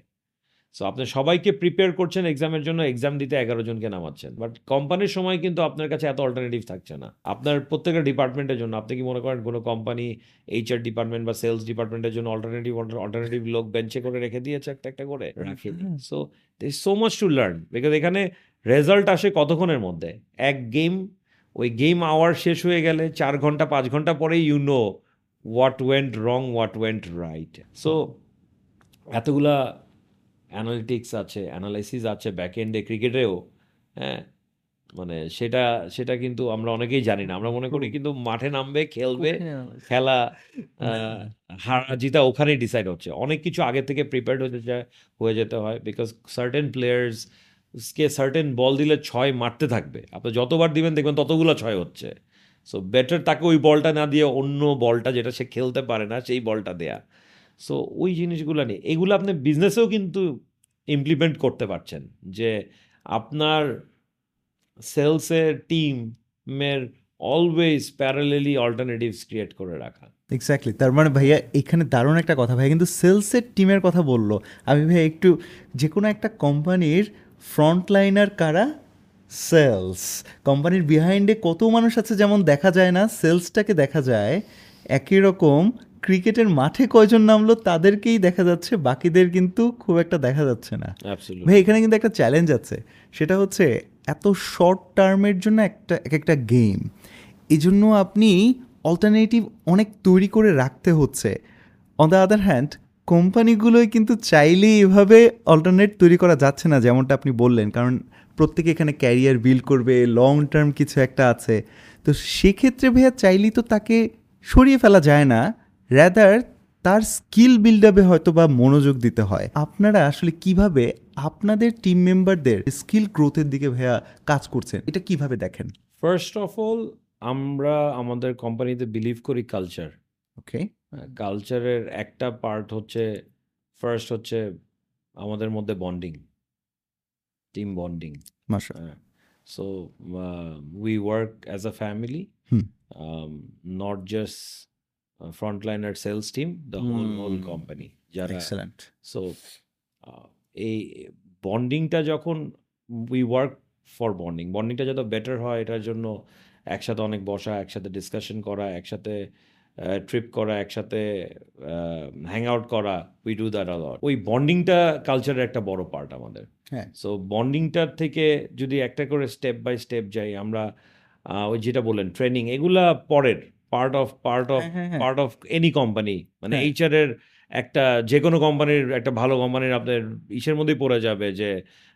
so আপনি সবাইকে প্রিপেয়ার করছেন এক্সামের জন্য এক্সাম দিতে এগারো জনকে নামাচ্ছেন। বাট কোম্পানির সময় কিন্তু আপনার কাছে এত অল্টারনেটিভ থাকছে না। আপনার প্রত্যেকটা ডিপার্টমেন্টের জন্য আপনি কি মনে করেন কোনো কোম্পানি এইচআর ডিপার্টমেন্ট বা সেলস ডিপার্টমেন্টের জন্য অল্টারনেটিভ অল্টারনেটিভ লোক বেঞ্চে করে রেখে দিয়েছে একটা একটা করে? রাখেনি so there so much to learn because এখানে রেজাল্ট আসে কতক্ষণের মধ্যে? এক গেম ওই গেম আওয়ার শেষ হয়ে গেলে চার ঘণ্টা পাঁচ ঘণ্টা পরেই you know what went wrong what went right so এতগুলা অ্যানালিটিক্স আছে অ্যানালাইসিস আছে ব্যাক এন্ডে ক্রিকেটেও হ্যাঁ? মানে সেটা সেটা কিন্তু আমরা অনেকেই জানি না আমরা মনে করি কিন্তু মাঠে নামবে খেলবে খেলা হারা জিতা ওখানেই ডিসাইড হচ্ছে। অনেক কিছু আগে থেকে প্রিপেয়ার্ড হতে যায় হয়ে যেতে হয় বিকজ সার্টেন প্লেয়ার্স কে সার্টেন বল দিলে ছয় মারতে থাকবে। আপনি যতবার দিবেন দেখবেন ততগুলো ছয় হচ্ছে। সো বেটার তাকে ওই বলটা না দিয়ে অন্য বলটা যেটা সে খেলতে পারে না, সেই বলটা দেয়া। সো ওই জিনিসগুলো নিয়ে, এগুলো আপনি বিজনেসেও কিন্তু ইমপ্লিমেন্ট করতে পারছেন যে আপনার সেলসের টিমের অলওয়েজ প্যারালেলি অল্টারনেটিভস ক্রিয়েট করে রাখা। এক্স্যাক্টলি তার মানে ভাইয়া এখানে দারুণ একটা কথা, ভাইয়া কিন্তু সেলসের টিমের কথা বলল। আমি ভাইয়া একটু যে কোনো একটা কোম্পানির ফ্রন্টলাইনার কারা সেলস। কোম্পানির বিহাইন্ডে কত মানুষ আছে যেমন দেখা যায় না সেলসটাকে দেখা যায় একই রকম। ক্রিকেটের মাঠে কয়জন নামলো তাদেরকেই দেখা যাচ্ছে বাকিদের কিন্তু খুব একটা দেখা যাচ্ছে না। ভাই এখানে কিন্তু একটা চ্যালেঞ্জ আছে সেটা হচ্ছে এত শর্ট টার্মের জন্য একটা এক একটা গেম এই জন্য আপনি অল্টারনেটিভ অনেক তৈরি করে রাখতে হচ্ছে। অন দ্য আদার হ্যান্ড কোম্পানিগুলোই কিন্তু চাইলেই এভাবে অল্টারনেট তৈরি করা যাচ্ছে না যেমনটা আপনি বললেন। কারণ প্রত্যেকে এখানে ক্যারিয়ার বিল্ড করবে লং টার্ম কিছু একটা আছে। তো সেক্ষেত্রে ভাইয়া চাইলেই তো তাকে সরিয়ে ফেলা যায় না র্যাদার তার স্কিল বিল্ড আপে হয়তো বা মনোযোগ দিতে হয়। আপনারা আসলে কীভাবে আপনাদের টিম মেম্বারদের স্কিল গ্রোথের দিকে ভাইয়া কাজ করছেন এটা কীভাবে দেখেন? ফার্স্ট অফ অল আমরা আমাদের কোম্পানিতে বিলিভ করি কালচার ওকে কালচারের একটা পার্ট হচ্ছে ফার্স্ট হচ্ছে আমাদের মধ্যে বন্ডিং টিম বন্ডিং মাসা So uh, we work as a family, Hmm. um, not just uh, frontliner sales team, the whole whole Hmm. company. যারা এক্সেলেন্ট সো এই বন্ডিংটা যখন উই ওয়ার্ক ফর বন্ডিং বন্ডিংটা যত বেটার হয় এটার জন্য একসাথে অনেক বসা একসাথে ডিসকাশন করা একসাথে ট্রিপ করা একসাথে হ্যাং আউট করা we do that a lot ওই বন্ডিংটা কালচারের একটা বড় পার্ট আমাদের হ্যাঁ সো বন্ডিংটার থেকে যদি একটা করে স্টেপ বাই স্টেপ যাই আমরা ওই যেটা বললেন ট্রেনিং এগুলা পরের পার্ট অফ পার্ট অফ হ্যাঁ, হ্যাঁ, হ্যাঁ। পার্ট অফ এনি কোম্পানি মানে হ্যাঁ। এইচআর এর একটা যে কোনো কোম্পানির একটা ভালো কোম্পানির আপনার ইসের মধ্যেই পড়ে যাবে যে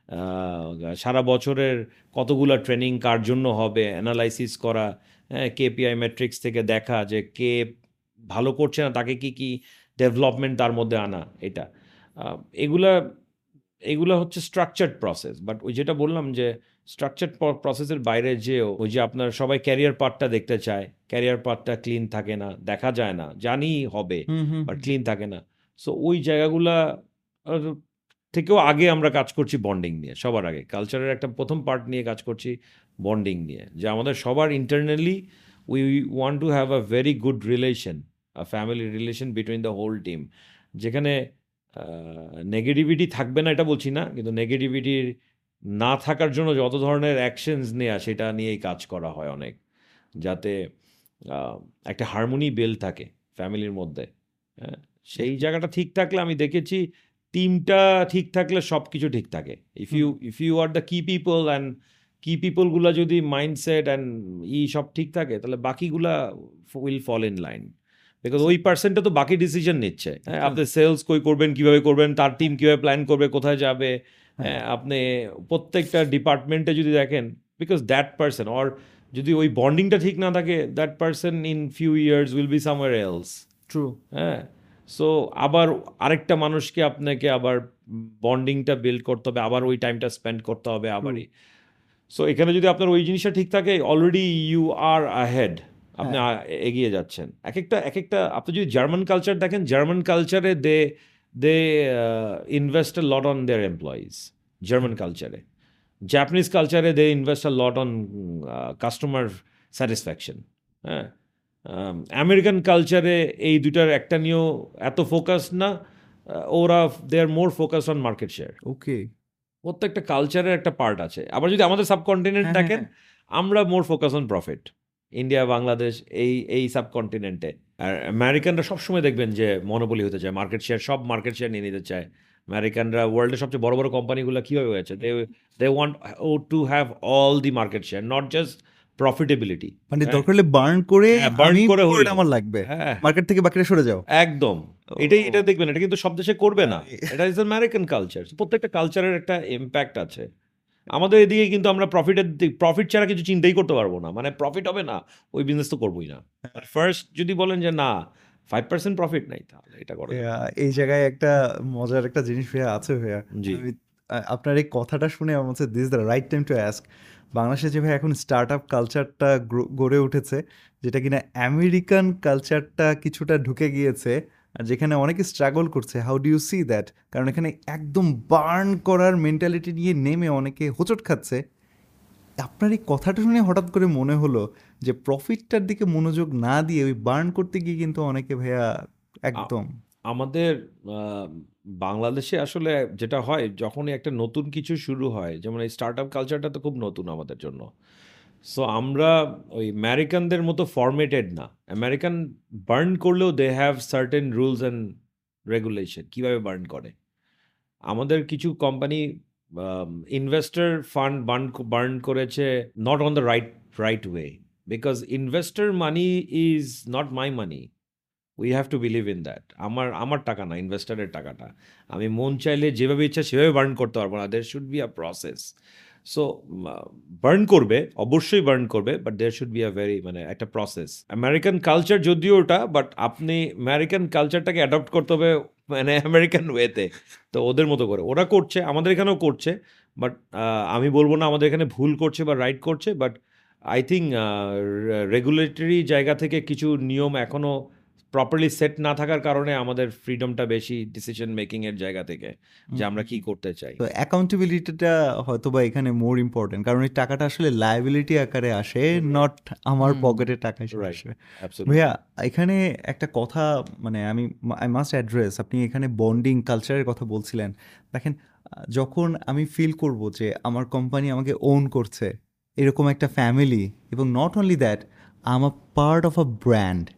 আহ, সারা বছরের কতগুলা ট্রেনিং কার জন্য হবে অ্যানালাইসিস করা হ্যাঁ কেপিআই ম্যাট্রিক্স থেকে দেখা যে কে ভালো করছে না তাকে কি কি ডেভেলপমেন্ট তার মধ্যে আনা এটা এগুলা এগুলো হচ্ছে স্ট্রাকচার্ড প্রসেস বাট ওই যেটা বললাম যে স্ট্রাকচার্ড প্রসেসের বাইরে যেও ওই যে আপনার সবাই ক্যারিয়ার পার্টটা দেখতে চায় ক্যারিয়ার পার্টটা ক্লিন থাকে না দেখা যায় না জানি হবে বাট ক্লিন থাকে না। সো ওই জায়গাগুলা থেকেও আগে আমরা কাজ করছি বন্ডিং নিয়ে সবার আগে। কালচারের একটা প্রথম পার্ট নিয়ে কাজ করছি বন্ডিং নিয়ে যে আমাদের সবার internally we want to have a very good relation a family relation between the whole team যেখানে নেগেটিভিটি থাকবে না এটা বলছি না কিন্তু নেগেটিভিটির না থাকার জন্য যত ধরনের অ্যাকশনস নেওয়া সেটা নিয়েই কাজ করা হয় অনেক। যাতে একটা হারমোনি বেল থাকে ফ্যামিলির মধ্যে হ্যাঁ, সেই জায়গাটা ঠিক থাকলে আমি দেখেছি টিমটা ঠিক থাকলে সব কিছু ঠিক থাকে। If you if you are the key people and key পিপলগুলো যদি মাইন্ডসেট অ্যান্ড ই সব ঠিক থাকে তাহলে বাকিগুলা will fall in line because ওই পার্সেন্টটা তো বাকি ডিসিশন নিচ্ছে। হ্যাঁ আপনি সেলস কই করবেন কীভাবে করবেন তার টিম কীভাবে প্ল্যান করবে কোথায় যাবে হ্যাঁ আপনি প্রত্যেকটা ডিপার্টমেন্টে যদি দেখেন বিকজ দ্যাট পার্সন অর যদি ওই বন্ডিংটা ঠিক না থাকে that person in few years will be somewhere else true হ্যাঁ সো আবার আরেকটা মানুষকে আপনাকে আবার বন্ডিংটা বিল্ড করতে হবে আবার ওই টাইমটা স্পেন্ড করতে হবে আবারই। সো এখানে যদি আপনার ওই জিনিসটা ঠিক থাকে অলরেডি ইউ আর আহেড আপনি এগিয়ে যাচ্ছেন। এক একটা এক একটা আপনি যদি জার্মান কালচার দেখেন জার্মান কালচারে they they invest a lot on their employees German কালচারে জাপানিজ কালচারে they invest a lot on customer satisfaction হ্যাঁ? আমেরিকান কালচারে এই দুটার একটা নিয়েও এত ফোকাস না ওরা they are more focus on market share okay. প্রত্যেকটা কালচারের একটা পার্ট আছে। আবার যদি আমাদের সাবকন্টিনেন্ট হ্যাঁ, দেখেন আমরা more focus on profit India Bangladesh এই এই সাবকন্টিনেন্টে। আর আমেরিকানরা সবসময় দেখবেন যে মনোবলি হতে চায় মার্কেট শেয়ার সব মার্কেট শেয়ার নিয়ে নিতে চায়। আমেরিকানরা ওয়ার্ল্ডের সবচেয়ে বড় বড় কোম্পানিগুলো কীভাবে হয়েছে? They they want O to have all the market share not just profitability মানে হ্যাঁ। দরকার হলে বার্ন করে হ্যাঁ, burn আমি করে হলেও। আমার লাগবে। হ্যাঁ। মার্কেট থেকে বাকিটা সরে যাও। একদম। এটাই এটা দেখবেন এটা কিন্তু সব দেশে করবে না। হ্যাঁ। এটা ইজ আমেরিকান কালচার প্রত্যেকটা কালচারের একটা ইম্প্যাক্ট আছে। আমাদের এদিকে কিন্তু আমরা প্রফিটের প্রফিট ছাড়া কিছু চিন্তাই করতে পারব না। মানে প্রফিট হবে না ওই বিজনেস তো করবোই না। ফার্স্ট যদি বলেন যে না ফাইভ পার্সেন্ট প্রফিট নাই তাহলে এটা করো এই জায়গায় একটা মজার একটা জিনিস ভাইয়া আছে ভাইয়া। জি। আপনার এই কথাটা শুনে আমার হচ্ছে this the right time to ask বাংলাদেশে যে ভাই এখন স্টার্ট আপ কালচারটা গড়ে উঠেছে যেটা কিনা আমেরিকান কালচারটা কিছুটা ঢুকে গিয়েছে যেখানে অনেকে স্ট্রাগল করছে how do you see that কারণ এখানে একদম বার্ন করার মেন্টালিটি নিয়ে নেমে অনেকে হোঁচট খাচ্ছে। আপনার এই কথাটা শুনে হঠাৎ করে মনে হলো যে প্রফিটটার দিকে মনোযোগ না দিয়ে ওই বার্ন করতে গিয়ে কিন্তু অনেকে ভাইয়া একদম। আমাদের বাংলাদেশে আসলে যেটা হয়, যখনই একটা নতুন কিছু শুরু হয়, যেমন এই স্টার্ট আপ কালচারটা তো খুব নতুন আমাদের জন্য। সো আমরা ওই আমেরিকানদের মতো ফরমেটেড না। আমেরিকান বার্ন করলেও they have certain rules and regulation কীভাবে বার্ন করে? আমাদের কিছু company investor fund burn burn করেছে not on the right right way because investor money is not my money we have to believe in that আমার আমার টাকা না ইনভেস্টারের টাকাটা। আমি মন চাইলে যেভাবে ইচ্ছা সেভাবে বার্ন করতে পারব না। There should be a process so burn করবে, অবশ্যই বার্ন করবে but there should be a very মানে একটা প্রসেস আমেরিকান কালচার যদিও ওটা বাট আপনি আমেরিকান কালচারটাকে অ্যাডপ্ট করতে হবে মানে আমেরিকান ওয়েতে তো ওদের মতো করে। ওরা করছে, আমাদের এখানেও করছে বাট আমি বলব না আমাদের এখানে ভুল করছে বা রাইট করছে বাট আই থিঙ্ক রেগুলেটরি জায়গা থেকে কিছু নিয়ম এখনও প্রপারলি সেট না থাকার কারণে আমাদের ফ্রিডমটা বেশি ডিসিশন মেকিং এর জায়গা থেকে যে আমরা কি করতে চাই তো অ্যাকাউন্টেবিলিটিটা হয়তো বা এখানে মোর ইম্পর্টেন্ট কারণ এই টাকাটা আসলে লায়াবিলিটি আকারে আসে নট আমার। পকেটে টাকা হিসেবে Right. আসে Absolutely. ভাইয়া এখানে একটা কথা মানে আমি আই মাস্ট অ্যাড্রেস আপনি এখানে বন্ডিং কালচারের কথা বলছিলেন দেখেন যখন আমি ফিল করব যে আমার কোম্পানি আমাকে ওন করছে এরকম একটা ফ্যামিলি এবং not only that um a part of a brand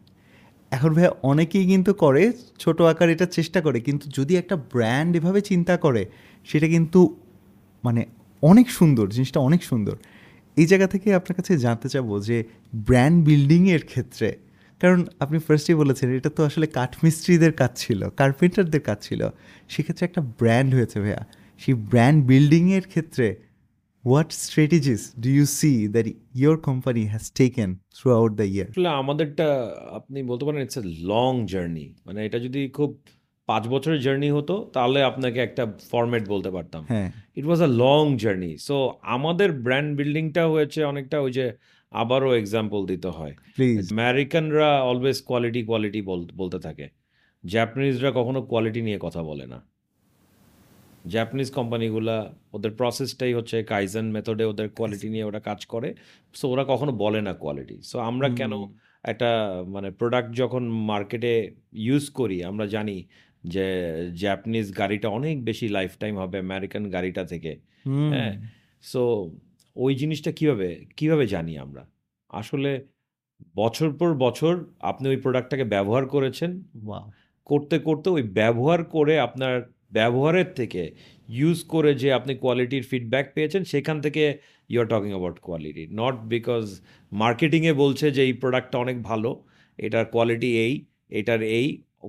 এখন ভাইয়া অনেকেই কিন্তু করে, ছোট আকার এটা চেষ্টা করে, কিন্তু যদি একটা ব্র্যান্ড এভাবে চিন্তা করে, সেটা কিন্তু মানে অনেক সুন্দর, জিনিসটা অনেক সুন্দর। এই জায়গা থেকে আপনার কাছে জানতে চাবো যে ব্র্যান্ড বিল্ডিংয়ের ক্ষেত্রে, কারণ আপনি ফার্স্টেই বলেছেন, এটা তো আসলে কাঠমিস্ত্রিদের কাজ ছিল কার্পেন্টারদের কাজ ছিল, সেক্ষেত্রে একটা ব্র্যান্ড হয়েছে ভাইয়া। সেই ব্র্যান্ড বিল্ডিংয়ের ক্ষেত্রে strategies do you see that your company has taken throughout the year আসলে আমাদেরটা আপনি বলতে পারেন ইটস এ লং জার্নি মানে এটা যদি খুব পাঁচ বছরের জার্নি হতো তাহলে আপনাকে একটা ফরম্যাট বলতে পারতাম। It was a long journey so আমাদের ব্র্যান্ড বিল্ডিংটা হয়েছে অনেকটা ওই যে আবারও এক্সাম্পল দিতে হয়। প্লিজ আমেরিকানরা অলওয়েজ কোয়ালিটি কোয়ালিটি বলতে থাকে। জাপানিজরা কখনো কোয়ালিটি নিয়ে কথা বলে না। জাপানিজ কোম্পানিগুলা ওদের প্রসেসটাই হচ্ছে কাইজেন মেথডে ওদের কোয়ালিটি নিয়ে ওরা কাজ করে। সো ওরা কখনো বলে না কোয়ালিটি সো আমরা কেন একটা মানে প্রোডাক্ট যখন মার্কেটে ইউজ করি আমরা জানি যে জাপানিজ গাড়িটা অনেক বেশি লাইফ টাইম হবে আমেরিকান গাড়িটা থেকে। হ্যাঁ? সো ওই জিনিসটা কীভাবে কীভাবে জানি আমরা? আসলে বছর পর বছর আপনি ওই প্রোডাক্টটাকে ব্যবহার করেছেন। করতে করতে ওই ব্যবহার করে আপনার ব্যবহারের থেকে ইউজ করে যে আপনি কোয়ালিটির ফিডব্যাক পেয়েছেন, সেখান থেকে you are talking about quality not because মার্কেটিংয়ে বলছে যে এই প্রোডাক্টটা অনেক ভালো, এটার কোয়ালিটি এই, এটার এই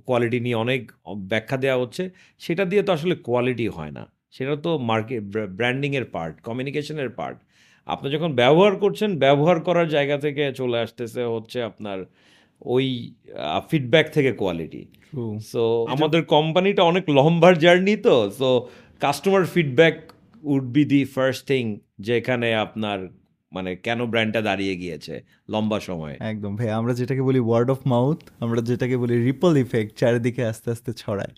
কোয়ালিটি নিয়ে অনেক ব্যাখ্যা দেওয়া হচ্ছে, সেটা দিয়ে তো আসলে কোয়ালিটি হয় না। সেটা তো মার্কেট ব্র্যান্ডিংয়ের পার্ট কমিউনিকেশনের পার্ট আপনি যখন ব্যবহার করছেন, ব্যবহার করার জায়গা থেকে চলে আসতেছে হচ্ছে আপনার ওই ফিডব্যাক থেকে কোয়ালিটি সো আমাদের কোম্পানিটা অনেক লম্বার জার্নি তো so customer feedback would be the first thing যেখানে আপনার মানে কেন ব্র্যান্ডটা দাঁড়িয়ে গিয়েছে লম্বা সময়? একদম ভাই আমরা যেটাকে বলি ওয়ার্ড অফ মাউথ আমরা যেটাকে বলি রিপল ইফেক্ট চারিদিকে আস্তে আস্তে ছড়ায়.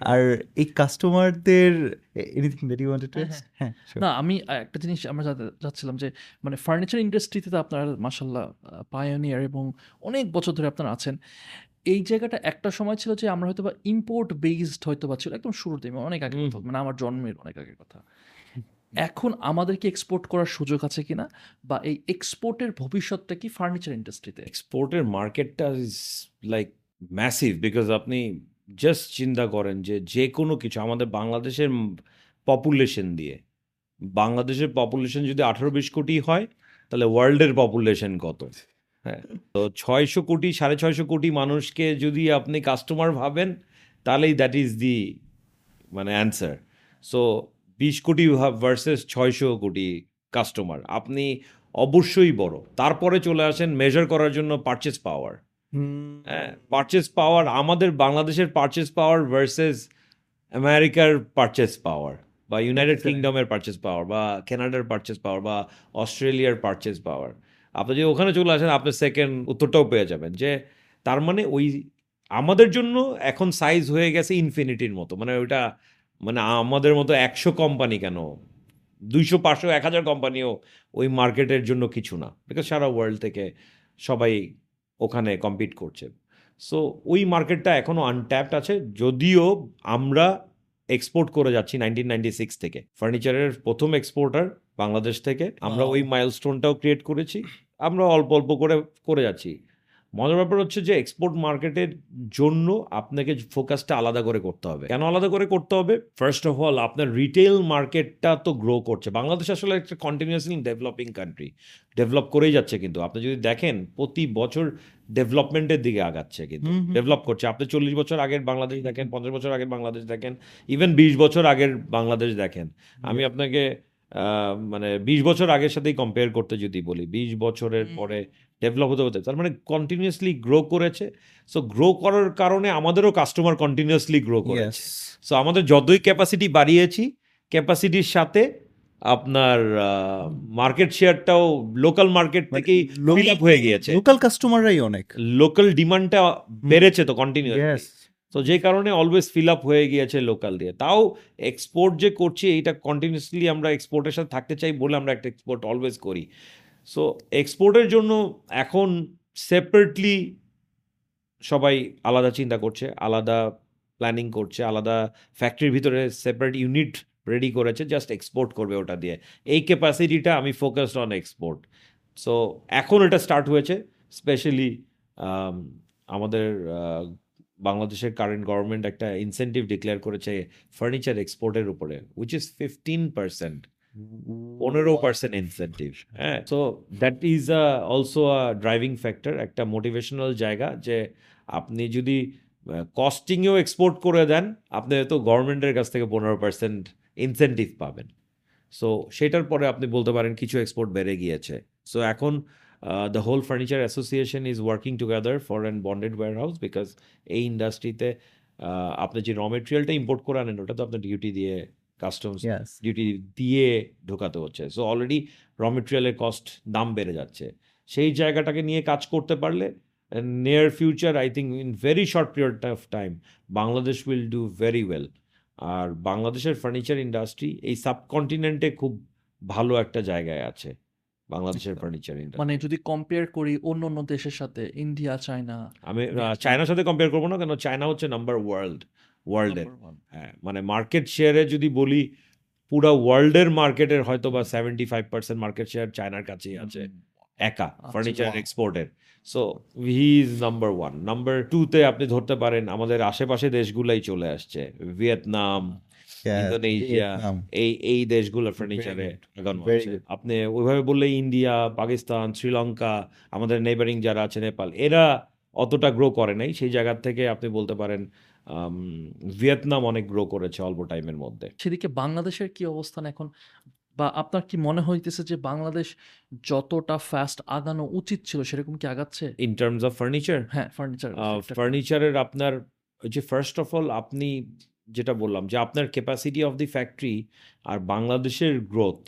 আর এই কাস্টমারদের anything that you wanted to হ্যাঁ, হ্যাঁ। না আমি একটা জিনিস আমরা জানতে- যাচ্ছিলাম যে মানে ফার্নিচার ইন্ডাস্ট্রিতে তো আপনারা মাসাল্লাহ পায়োনিয়ার এবং অনেক বছর ধরে আপনারা আছেন। এই জায়গাটা একটা সময় ছিল যে আমরা হয়তো বা ইম্পোর্ট বেসড হয়তো বা ছিল একদম শুরুতে অনেক আগে কথা, মানে আমার জন্মের অনেক আগের কথা। এখন আমাদেরকে এক্সপোর্ট করার সুযোগ আছে কিনা বা এই এক্সপোর্টের ভবিষ্যৎটা কি ফার্নিচার ইন্ডাস্ট্রিতে এক্সপোর্টের মার্কেটটা ইজ লাইক ম্যাসিভ বিকজ আপনি জাস্ট চিন্তা করেন যে যে কোনো কিছু আমাদের বাংলাদেশের পপুলেশন দিয়ে বাংলাদেশের পপুলেশন যদি আঠারো বিশ কোটি হয় তাহলে ওয়ার্ল্ডের পপুলেশন কত? হ্যাঁ তো ছয়শো কোটি সাড়ে ছয়শো কোটি মানুষকে যদি আপনি কাস্টমার ভাবেন তাহলেই দ্যাট ইজ দি মানে অ্যান্সার সো বিশ কোটি ভার্সেস ছয়শো কোটি কাস্টমার আপনি অবশ্যই বড়। তারপরে চলে আসেন মেজার করার জন্য পারচেস পাওয়ার পারচেস পাওয়ার আমাদের বাংলাদেশের পারচেস পাওয়ার ভার্সেস আমেরিকার পারচেস পাওয়ার বা ইউনাইটেড কিংডমের পারচেস পাওয়ার বা কানাডার পারচেস পাওয়ার বা অস্ট্রেলিয়ার পারচেস পাওয়ার আপনি যদি ওখানে চলে আসেন আপনি সেকেন্ড উত্তরটাও পেয়ে যাবেন যে তার মানে ওই আমাদের জন্য এখন সাইজ হয়ে গেছে ইনফিনিটির মতো। মানে ওইটা মানে আমাদের মতো একশো কোম্পানি কেন? দুইশো পাঁচশো এক হাজার কোম্পানিও ওই মার্কেটের জন্য কিছু না। বিকজ সারা ওয়ার্ল্ড থেকে সবাই ওখানে কম্পিট করছে। সো ওই মার্কেটটা এখনও আনট্যাপড আছে। যদিও আমরা এক্সপোর্ট করে যাচ্ছি নাইনটিন নাইনটি সিক্স থেকে। ফার্নিচারের প্রথম এক্সপোর্টার বাংলাদেশ থেকে। আমরা. ওই মাইলস্টোনটাও ক্রিয়েট করেছি। আমরা অল্প অল্প করে করে যাচ্ছি। মজার ব্যাপার হচ্ছে যে এক্সপোর্ট মার্কেটের জন্য আপনাকে ফোকাসটা আলাদা করে করতে হবে। কেন আলাদা করে করতে হবে? ফার্স্ট অফ অল আপনার রিটেল মার্কেটটা তো গ্রো করছে। বাংলাদেশ আসলে একটা কন্টিনিউয়াসলি ডেভেলপিং কান্ট্রি ডেভেলপ করেই যাচ্ছে কিন্তু। আপনি যদি দেখেন প্রতি বছর ডেভেলপমেন্টের দিকে আগাচ্ছে কিন্তু। ডেভেলপ করছে। আপনি চল্লিশ বছর আগের বাংলাদেশ দেখেন পঞ্চাশ বছর আগের বাংলাদেশ দেখেন ইভেন বিশ বছর আগের বাংলাদেশ দেখেন। আমি আপনাকে আহ, মানে বিশ বছর আগের সাথেই কম্পেয়ার করতে যদি বলি বিশ বছরের পরে ডেভেলপ হতে হতে তার মানে কন্টিনিউয়াসলি গ্রো করেছে। সো গ্রো করার কারণে আমাদেরও কাস্টমার কন্টিনিউয়াসলি গ্রো করেছে. সো আমাদের যতই ক্যাপাসিটি বাড়িয়েছি ক্যাপাসিটির সাথে আপনার মার্কেট শেয়ারটাও লোকাল মার্কেট থেকেই ফিল আপ হয়ে গিয়েছে। লোকাল কাস্টমাররাই অনেক। লোকাল ডিমান্ডটা বেড়েছে তো কন্টিনিউ. তো যে কারণে অলওয়েজ ফিল আপ হয়ে গিয়েছে লোকাল দিয়ে। তাও এক্সপোর্ট যে করছি এইটা কন্টিনিউসলি আমরা এক্সপোর্টের সাথে থাকতে চাই বলে আমরা একটা এক্সপোর্ট অলওয়েজ করি। সো এক্সপোর্টের জন্য এখন সেপারেটলি সবাই আলাদা চিন্তা করছে, আলাদা প্ল্যানিং করছে, আলাদা ফ্যাক্টরির ভিতরে সেপারেট ইউনিট রেডি করেছে জাস্ট এক্সপোর্ট করবে ওটা দিয়ে। এই ক্যাপাসিটিটা আমি ফোকাসড অন এক্সপোর্ট সো এখন এটা স্টার্ট হয়েছে স্পেশালি আমাদের বাংলাদেশের কারেন্ট গভর্নমেন্ট একটা ইনসেন্টিভ ডিক্লেয়ার করেছে ফার্নিচার এক্সপোর্টের উপরে উইচ ইজ ফিফটিন পার্সেন্ট পনেরো পার্সেন্ট ইনসেন্টিভ হ্যাঁ। So that is a also a driving factor একটা মোটিভেশনাল জায়গা যে আপনি যদি কস্টিংয়েও এক্সপোর্ট করে দেন আপনি হয়তো গভর্নমেন্টের কাছ থেকে পনেরো পার্সেন্ট ইনসেন্টিভ পাবেন। সো সেটার পরে আপনি বলতে পারেন কিছু এক্সপোর্ট বেড়ে গিয়েছে। সো এখন the whole furniture association is working together for and bonded warehouse because এই ইন্ডাস্ট্রিতে আপনি যে র মেটেরিয়ালটা ইম্পোর্ট করে আনেন ওটা তো আপনার ডিউটি দিয়ে কাস্টমস ডিউটি দিয়ে ঢোকাতে হচ্ছে। সো অলরেডি র মেটেরিয়ালের কস্ট দাম বেড়ে যাচ্ছে। সেই জায়গাটাকে নিয়ে কাজ করতে পারলে near future I think in very short period of time Bangladesh will do very well আর বাংলাদেশের ফার্নিচার ইন্ডাস্ট্রি এই সাবকন্টিনেন্টে খুব ভালো একটা জায়গায় আছে বাংলাদেশের ফার্নিচার মানে যদি কম্পেয়ার করি অন্য অন্য দেশের সাথে ইন্ডিয়া চায়না আমি চায়নার সাথে কম্পেয়ার করব না কেন চায়না হচ্ছে নাম্বার ওয়ার্ল্ড ওয়ার্ল্ডের হ্যাঁ মানে মার্কেট শেয়ারে যদি বলি পুরো ওয়ার্ল্ডের মার্কেটের হয়তো বা seventy five percent market share চায়নার কাছেই আছে একা ফার্নিচার এক্সপোর্টের so he is number one number টুতে আপনি ধরতে পারেন আমাদের আশেপাশে দেশগুলাই চলে আসছে। ভিয়েতনাম ইন্দোনেশিয়া এই এই দেশগুলো ফার্নিচারে. আপনি ওইভাবে বললে ইন্ডিয়া পাকিস্তান শ্রীলঙ্কা আমাদের নেবারিং যারা আছে নেপাল এরা অতটা গ্রো করে নাই। সেই জায়গার থেকে আপনি বলতে পারেন ভিয়েতনাম অনেক গ্রো করেছে অল্প টাইমের মধ্যে। সেদিকে বাংলাদেশের কি অবস্থান এখন? বা আপনার কি মনে হইতেছে যে বাংলাদেশ যতটা ফাস্ট আগানো উচিত ছিল সেরকম কি আগাচ্ছে? ইন টার্মস অফ ফার্নিচার হ্যাঁ ফার্নিচার ফার্নিচারের আপনার ওই যে ফার্স্ট অফ অল আপনি যেটা বললাম যে আপনার ক্যাপাসিটি অফ দি ফ্যাক্টরি আর বাংলাদেশের গ্রোথ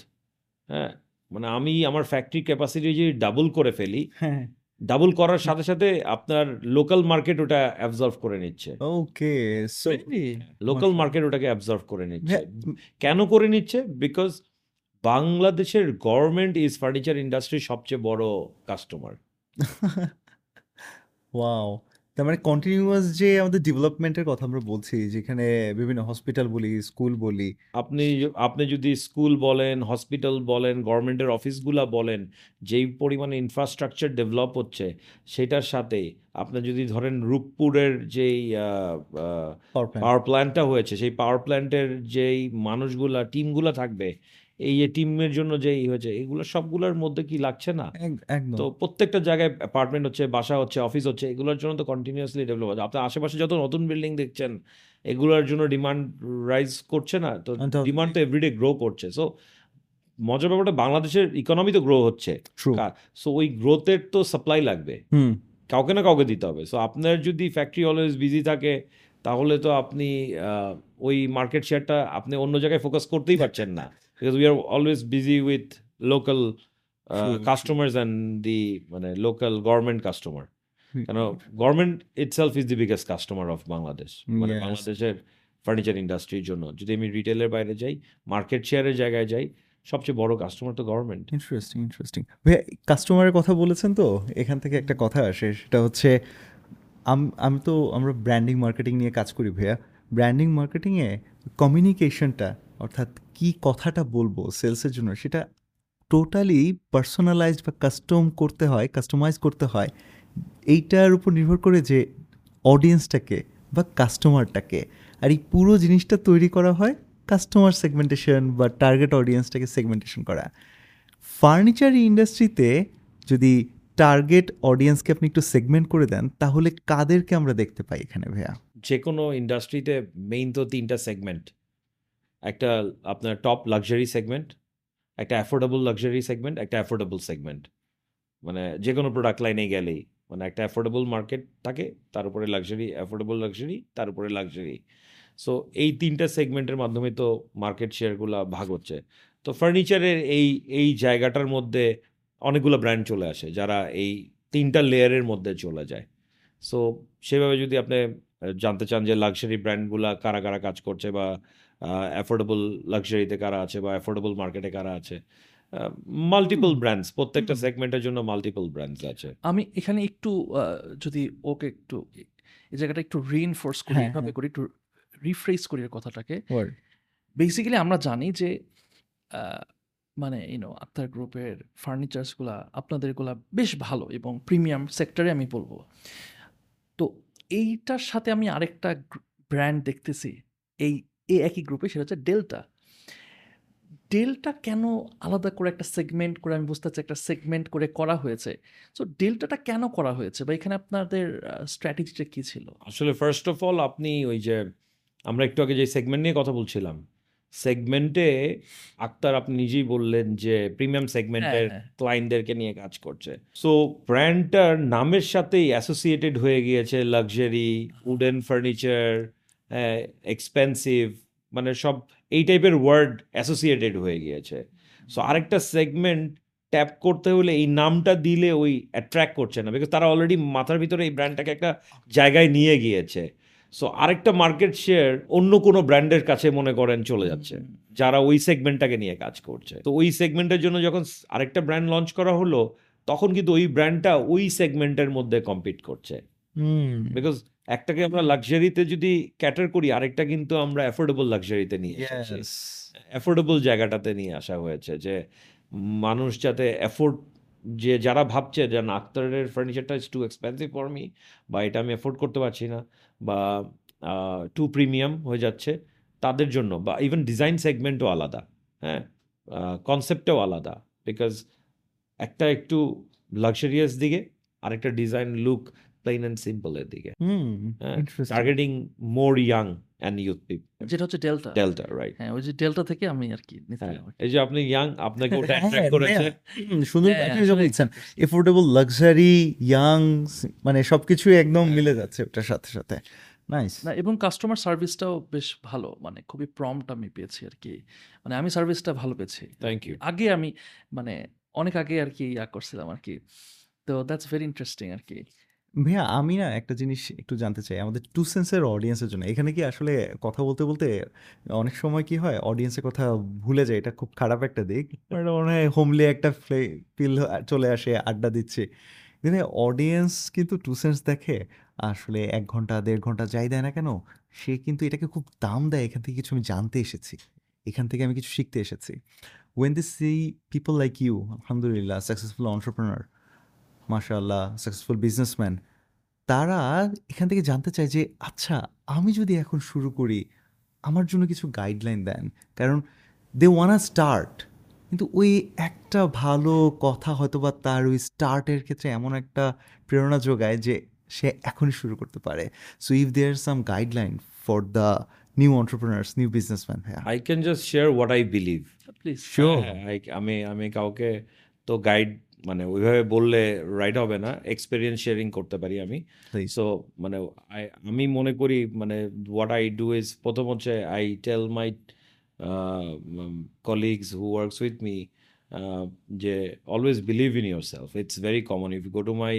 হ্যাঁ? মানে আমি আমার ফ্যাক্টরি ক্যাপাসিটি যদি ডাবল করে ফেলি হ্যাঁ। ডাবল করার সাথে সাথে আপনার লোকাল মার্কেট ওটা অ্যাবজর্ভ করে নিচ্ছে। ওকে সো লোকাল মার্কেট ওটাকে অ্যাবজর্ভ করে নিচ্ছে। কেন করে নিচ্ছে? বিকজ বাংলাদেশের গভর্নমেন্ট ইজ ফার্নিচার ইন্ডাস্ট্রির সবচেয়ে বড় কাস্টমার ওয়াও তার মানে কন্টিনিউয়াস যে আমাদের ডেভেলপমেন্টের কথা আমরা বলছি যেখানে বিভিন্ন হসপিটাল বলি স্কুল বলি আপনি আপনি যদি স্কুল বলেন হসপিটাল বলেন গভর্নমেন্টের অফিসগুলা বলেন যেই পরিমাণে ইনফ্রাস্ট্রাকচার ডেভেলপ হচ্ছে সেটার সাথে আপনি যদি ধরেন রূপপুরের যেই। পাওয়ার প্ল্যান্টটা হয়েছে সেই পাওয়ার প্ল্যান্টের যেই মানুষগুলা টিমগুলা থাকবে এই যে টিমের জন্য যেই হয়েছে এগুলো সবগুলোর মধ্যে কি লাগছে না? একদম। তো প্রত্যেকটা জায়গায় অ্যাপার্টমেন্ট হচ্ছে বাসা হচ্ছে অফিস হচ্ছে এগুলোর জন্য তো কন্টিনিউয়াসলি ডেভেলপ হচ্ছে। আপনার আশেপাশে যত নতুন বিল্ডিং দেখছেন এগুলোর জন্য ডিমান্ড রাইজ করছে না? তো ডিমান্ড তো এভরিডে গ্রো করছে। সো মজার ব্যাপারটা বাংলাদেশের ইকোনমি তো গ্রো হচ্ছে। সো ওই গ্রোথের তো সাপ্লাই লাগবে। কাউকে না কাউকে দিতে হবে। সো আপনার যদি ফ্যাক্টরি অলওয়েজ বিজি থাকে তাহলে তো আপনি ওই মার্কেট শেয়ারটা আপনি অন্য জায়গায় ফোকাস করতেই পারছেন না। Because we are always busy with local True. Customers and the মানে লোকাল গভর্নমেন্ট কাস্টমার হুম। কেন government itself is the biggest customer of Bangladesh মানে. বাংলাদেশের ফার্নিচার ইন্ডাস্ট্রির জন্য। যদি আমি রিটেলের বাইরে যাই মার্কেট শেয়ারের জায়গায় যাই সবচেয়ে বড় কাস্টমার তো গভর্নমেন্ট ইন্টারেস্টিং ইন্টারেস্টিং ভাইয়া কাস্টমারের কথা বলেছেন তো? এখান থেকে একটা কথা আসে সেটা হচ্ছে আম- আমি তো আমরা ব্র্যান্ডিং মার্কেটিং নিয়ে কাজ করি ভাইয়া। ব্র্যান্ডিং মার্কেটিংয়ে কমিউনিকেশনটা অর্থাৎ কি কথাটা বলব সেলসের জন্য, সেটা টোটালি পার্সোনালাইজড বা কাস্টম করতে হয়, কাস্টমাইজ করতে হয়। এইটার উপর নির্ভর করে যে অডিয়েন্সটাকে বা কাস্টমারটাকে। আর এই পুরো জিনিসটা তৈরি করা হয় কাস্টমার সেগমেন্টেশন বা টার্গেট অডিয়েন্সটাকে সেগমেন্টেশন করা। ফার্নিচার ইন্ডাস্ট্রিতে যদি টার্গেট অডিয়েন্সকে আপনি একটু সেগমেন্ট করে দেন, তাহলে কাদেরকে আমরা দেখতে পাই এখানে, ভাইয়া? যে কোনো ইন্ডাস্ট্রিতে মেইন তো তিনটা সেগমেন্ট একটা আপনার টপ লাক্সারি সেগমেন্ট একটা অ্যাফোর্ডেবল লাক্সারি সেগমেন্ট একটা অ্যাফোর্ডেবল সেগমেন্ট মানে যে কোনো প্রোডাক্ট লাইনে গেলেই মানে একটা অ্যাফোর্ডেবল মার্কেট থাকে, তার উপরে লাক্সারি অ্যাফোর্ডেবল লাক্সারি তার উপরে লাক্সারি সো এই তিনটা সেগমেন্টের মাধ্যমে তো মার্কেট শেয়ারগুলো ভাগ হচ্ছে। তো ফার্নিচারের এই এই জায়গাটার মধ্যে অনেকগুলো ব্র্যান্ড চলে আসে, যারা এই তিনটা লেয়ারের মধ্যে চলে যায়। সো সেভাবে যদি আপনি জানতে চান যে লাক্সারি ব্র্যান্ডগুলো কারা কারা কাজ করছে বা অ্যাফোর্ডেবল লাক্সারিতে কারা আছে বা অ্যাফোর্ডেবল মার্কেটে কারা আছে? মাল্টিপল ব্র্যান্ডস প্রত্যেকটা সেগমেন্টের জন্য মাল্টিপল ব্র্যান্ডস আছে। আমি এখানে একটু যদি ওকে একটু এই জায়গাটা একটু রিইনফোর্স করি হ্যাঁ, এভাবে হ্যাঁ। করি একটু রিফ্রেস করি এর কথাটাকে. বেসিক্যালি আমরা জানি যে আহ, মানে ইউনো আক্তার গ্রুপের ফার্নিচার্সগুলা আপনাদেরগুলা বেশ ভালো এবং প্রিমিয়াম সেক্টরে আমি বলব। তো এইটার সাথে আমি আরেকটা ব্র্যান্ড দেখতেছি এই এই একই গ্রুপে সেটা হচ্ছে ডেল্টা ডেলটা কেন আলাদা করে একটা সেগমেন্ট করে আমি বুঝতে চাচ্ছি একটা সেগমেন্ট করে করা হয়েছে। সো ডেল্টাটা কেন করা হয়েছে বা এখানে আপনাদের স্ট্র্যাটেজিটা কি ছিল? আসলে ফার্স্ট অফ অল আপনি ওই যে আমরা একটু আগে যে সেগমেন্ট নিয়ে কথা বলছিলাম সেগমেন্টে আক্তার আপনি নিজেই বললেন যে প্রিমিয়াম সেগমেন্টের। ক্লায়েন্টদেরকে নিয়ে কাজ করছে। সো ব্র্যান্ডটার নামের সাথেই অ্যাসোসিয়েটেড হয়ে গিয়েছে লাক্সারি উডেন ফার্নিচার এক্সপেন্সিভ মানে সব এই টাইপের ওয়ার্ড অ্যাসোসিয়েটেড হয়ে গিয়েছে। সো আরেকটা সেগমেন্ট ট্যাপ করতে হলে এই নামটা দিলে ওই অ্যাট্রাক্ট করছে না বিকজ তারা অলরেডি মাথার ভিতরে এই ব্র্যান্ডটাকে একটা জায়গায় নিয়ে গিয়েছে। সো আরেকটা মার্কেট শেয়ার অন্য কোনো ব্র্যান্ডের কাছে মনে করেন চলে যাচ্ছে যারা ওই সেগমেন্টটাকে নিয়ে কাজ করছে। তো ওই সেগমেন্টের জন্য যখন আরেকটা ব্র্যান্ড লঞ্চ করা হলো তখন কিন্তু ওই ব্র্যান্ডটা ওই সেগমেন্টের মধ্যে কম্পিট করছে। হুম। বিকজ একটাকে আমরা লাক্সারিতে যদি ক্যাটার করি আরেকটা কিন্তু আমরা অ্যাফোর্ডেবল লাক্সারিতে নিয়ে এসেছি। অ্যাফোর্ডেবল জায়গাটাতে নিয়ে আসা হয়েছে যে মানুষ যাতে অ্যাফোর্ড যে যারা ভাবছে যে না আক্তারের ফার্নিচারটা is too expensive for me বা এটা আমি অ্যাফোর্ড করতে পারছি না বা টু প্রিমিয়াম হয়ে যাচ্ছে তাদের জন্য বা ইভেন ডিজাইন সেগমেন্টও আলাদা হ্যাঁ? কনসেপ্টও আলাদা। বিকজ একটা একটু লাক্সারিয়াস দিকে আরেকটা ডিজাইন লুক প্লেন অ্যান্ড দিকে। হুম হ্যাঁ interesting. Targeting more young and youth people যেটা হচ্ছে ডেল্টা ডেল্টা রাইট হ্যাঁ ওই যে ডেল্টা থেকে আমি আর কি হ্যাঁ আর কি। এই যে আপনি ইয়াং আপনাকে ওটা হ্যাঁ, অ্যাট্রাক্ট করেছে। সুন্দর হ্যাঁ, একটা কথা বলছেন এফোর্ডেবল লাক্সারি ইয়াং মানে সবকিছু একদম মিলে যাচ্ছে ওটার সাথে সাথে। নাইস না এবং কাস্টমার সার্ভিসটাও বেশ ভালো মানে খুবই প্রম্পট আমি পেয়েছি আর কি। মানে আমি সার্ভিসটা ভালো পেয়েছি। থ্যাংক ইউ আগে আমি মানে অনেক আগে আর কি ইয়া করছিলাম আর কি। তো দ্যাটস ভেরি ইন্টারেস্টিং আর কি। ভাইয়া, আমি না একটা জিনিস একটু জানতে চাই। আমাদের টু সেন্সের অডিয়েন্সের জন্য। এখানে কি আসলে কথা বলতে বলতে অনেক সময় কি হয় অডিয়েন্সের কথা ভুলে যায় এটা খুব খারাপ একটা দিক। এটা মনে হয় হোমলি একটা ফিল চলে আসে, আড্ডা দিচ্ছে। কিন্তু অডিয়েন্স কিন্তু টু সেন্স দেখে, আসলে এক ঘণ্টা, দেড় ঘণ্টা যাই দেয় না কেন, সে কিন্তু এটাকে খুব দাম দেয়। এখান থেকে কিছু আমি জানতে এসেছি। এখান থেকে আমি কিছু শিখতে এসেছি। When they see people like you আলহামদুলিল্লাহ সাকসেসফুল অন্টারপ্রেনার মাশাআল্লাহ সাকসেসফুল বিজনেসম্যান তারা এখান থেকে জানতে চায় যে আচ্ছা আমি যদি এখন শুরু করি আমার জন্য কিছু গাইডলাইন দেন। কারণ দে ওয়ানা স্টার্ট কিন্তু ওই একটা ভালো কথা হয়তো বা তার ওই স্টার্টের ক্ষেত্রে এমন একটা প্রেরণা যোগায় যে সে এখনই শুরু করতে পারে। So if there some guideline for the new entrepreneurs new businessman হ্যাঁ। I can just share what I believe please Sure. আমি আমি কাউকে তো গাইড মানে ওইভাবে বললে রাইট হবে না। এক্সপিরিয়েন্স শেয়ারিং করতে পারি আমি। সো মানে আমি মনে করি মানে হোয়াট আই ডু ইজ প্রথম হচ্ছে I tell my colleagues who works with me যে always believe in yourself it's very common if you go to my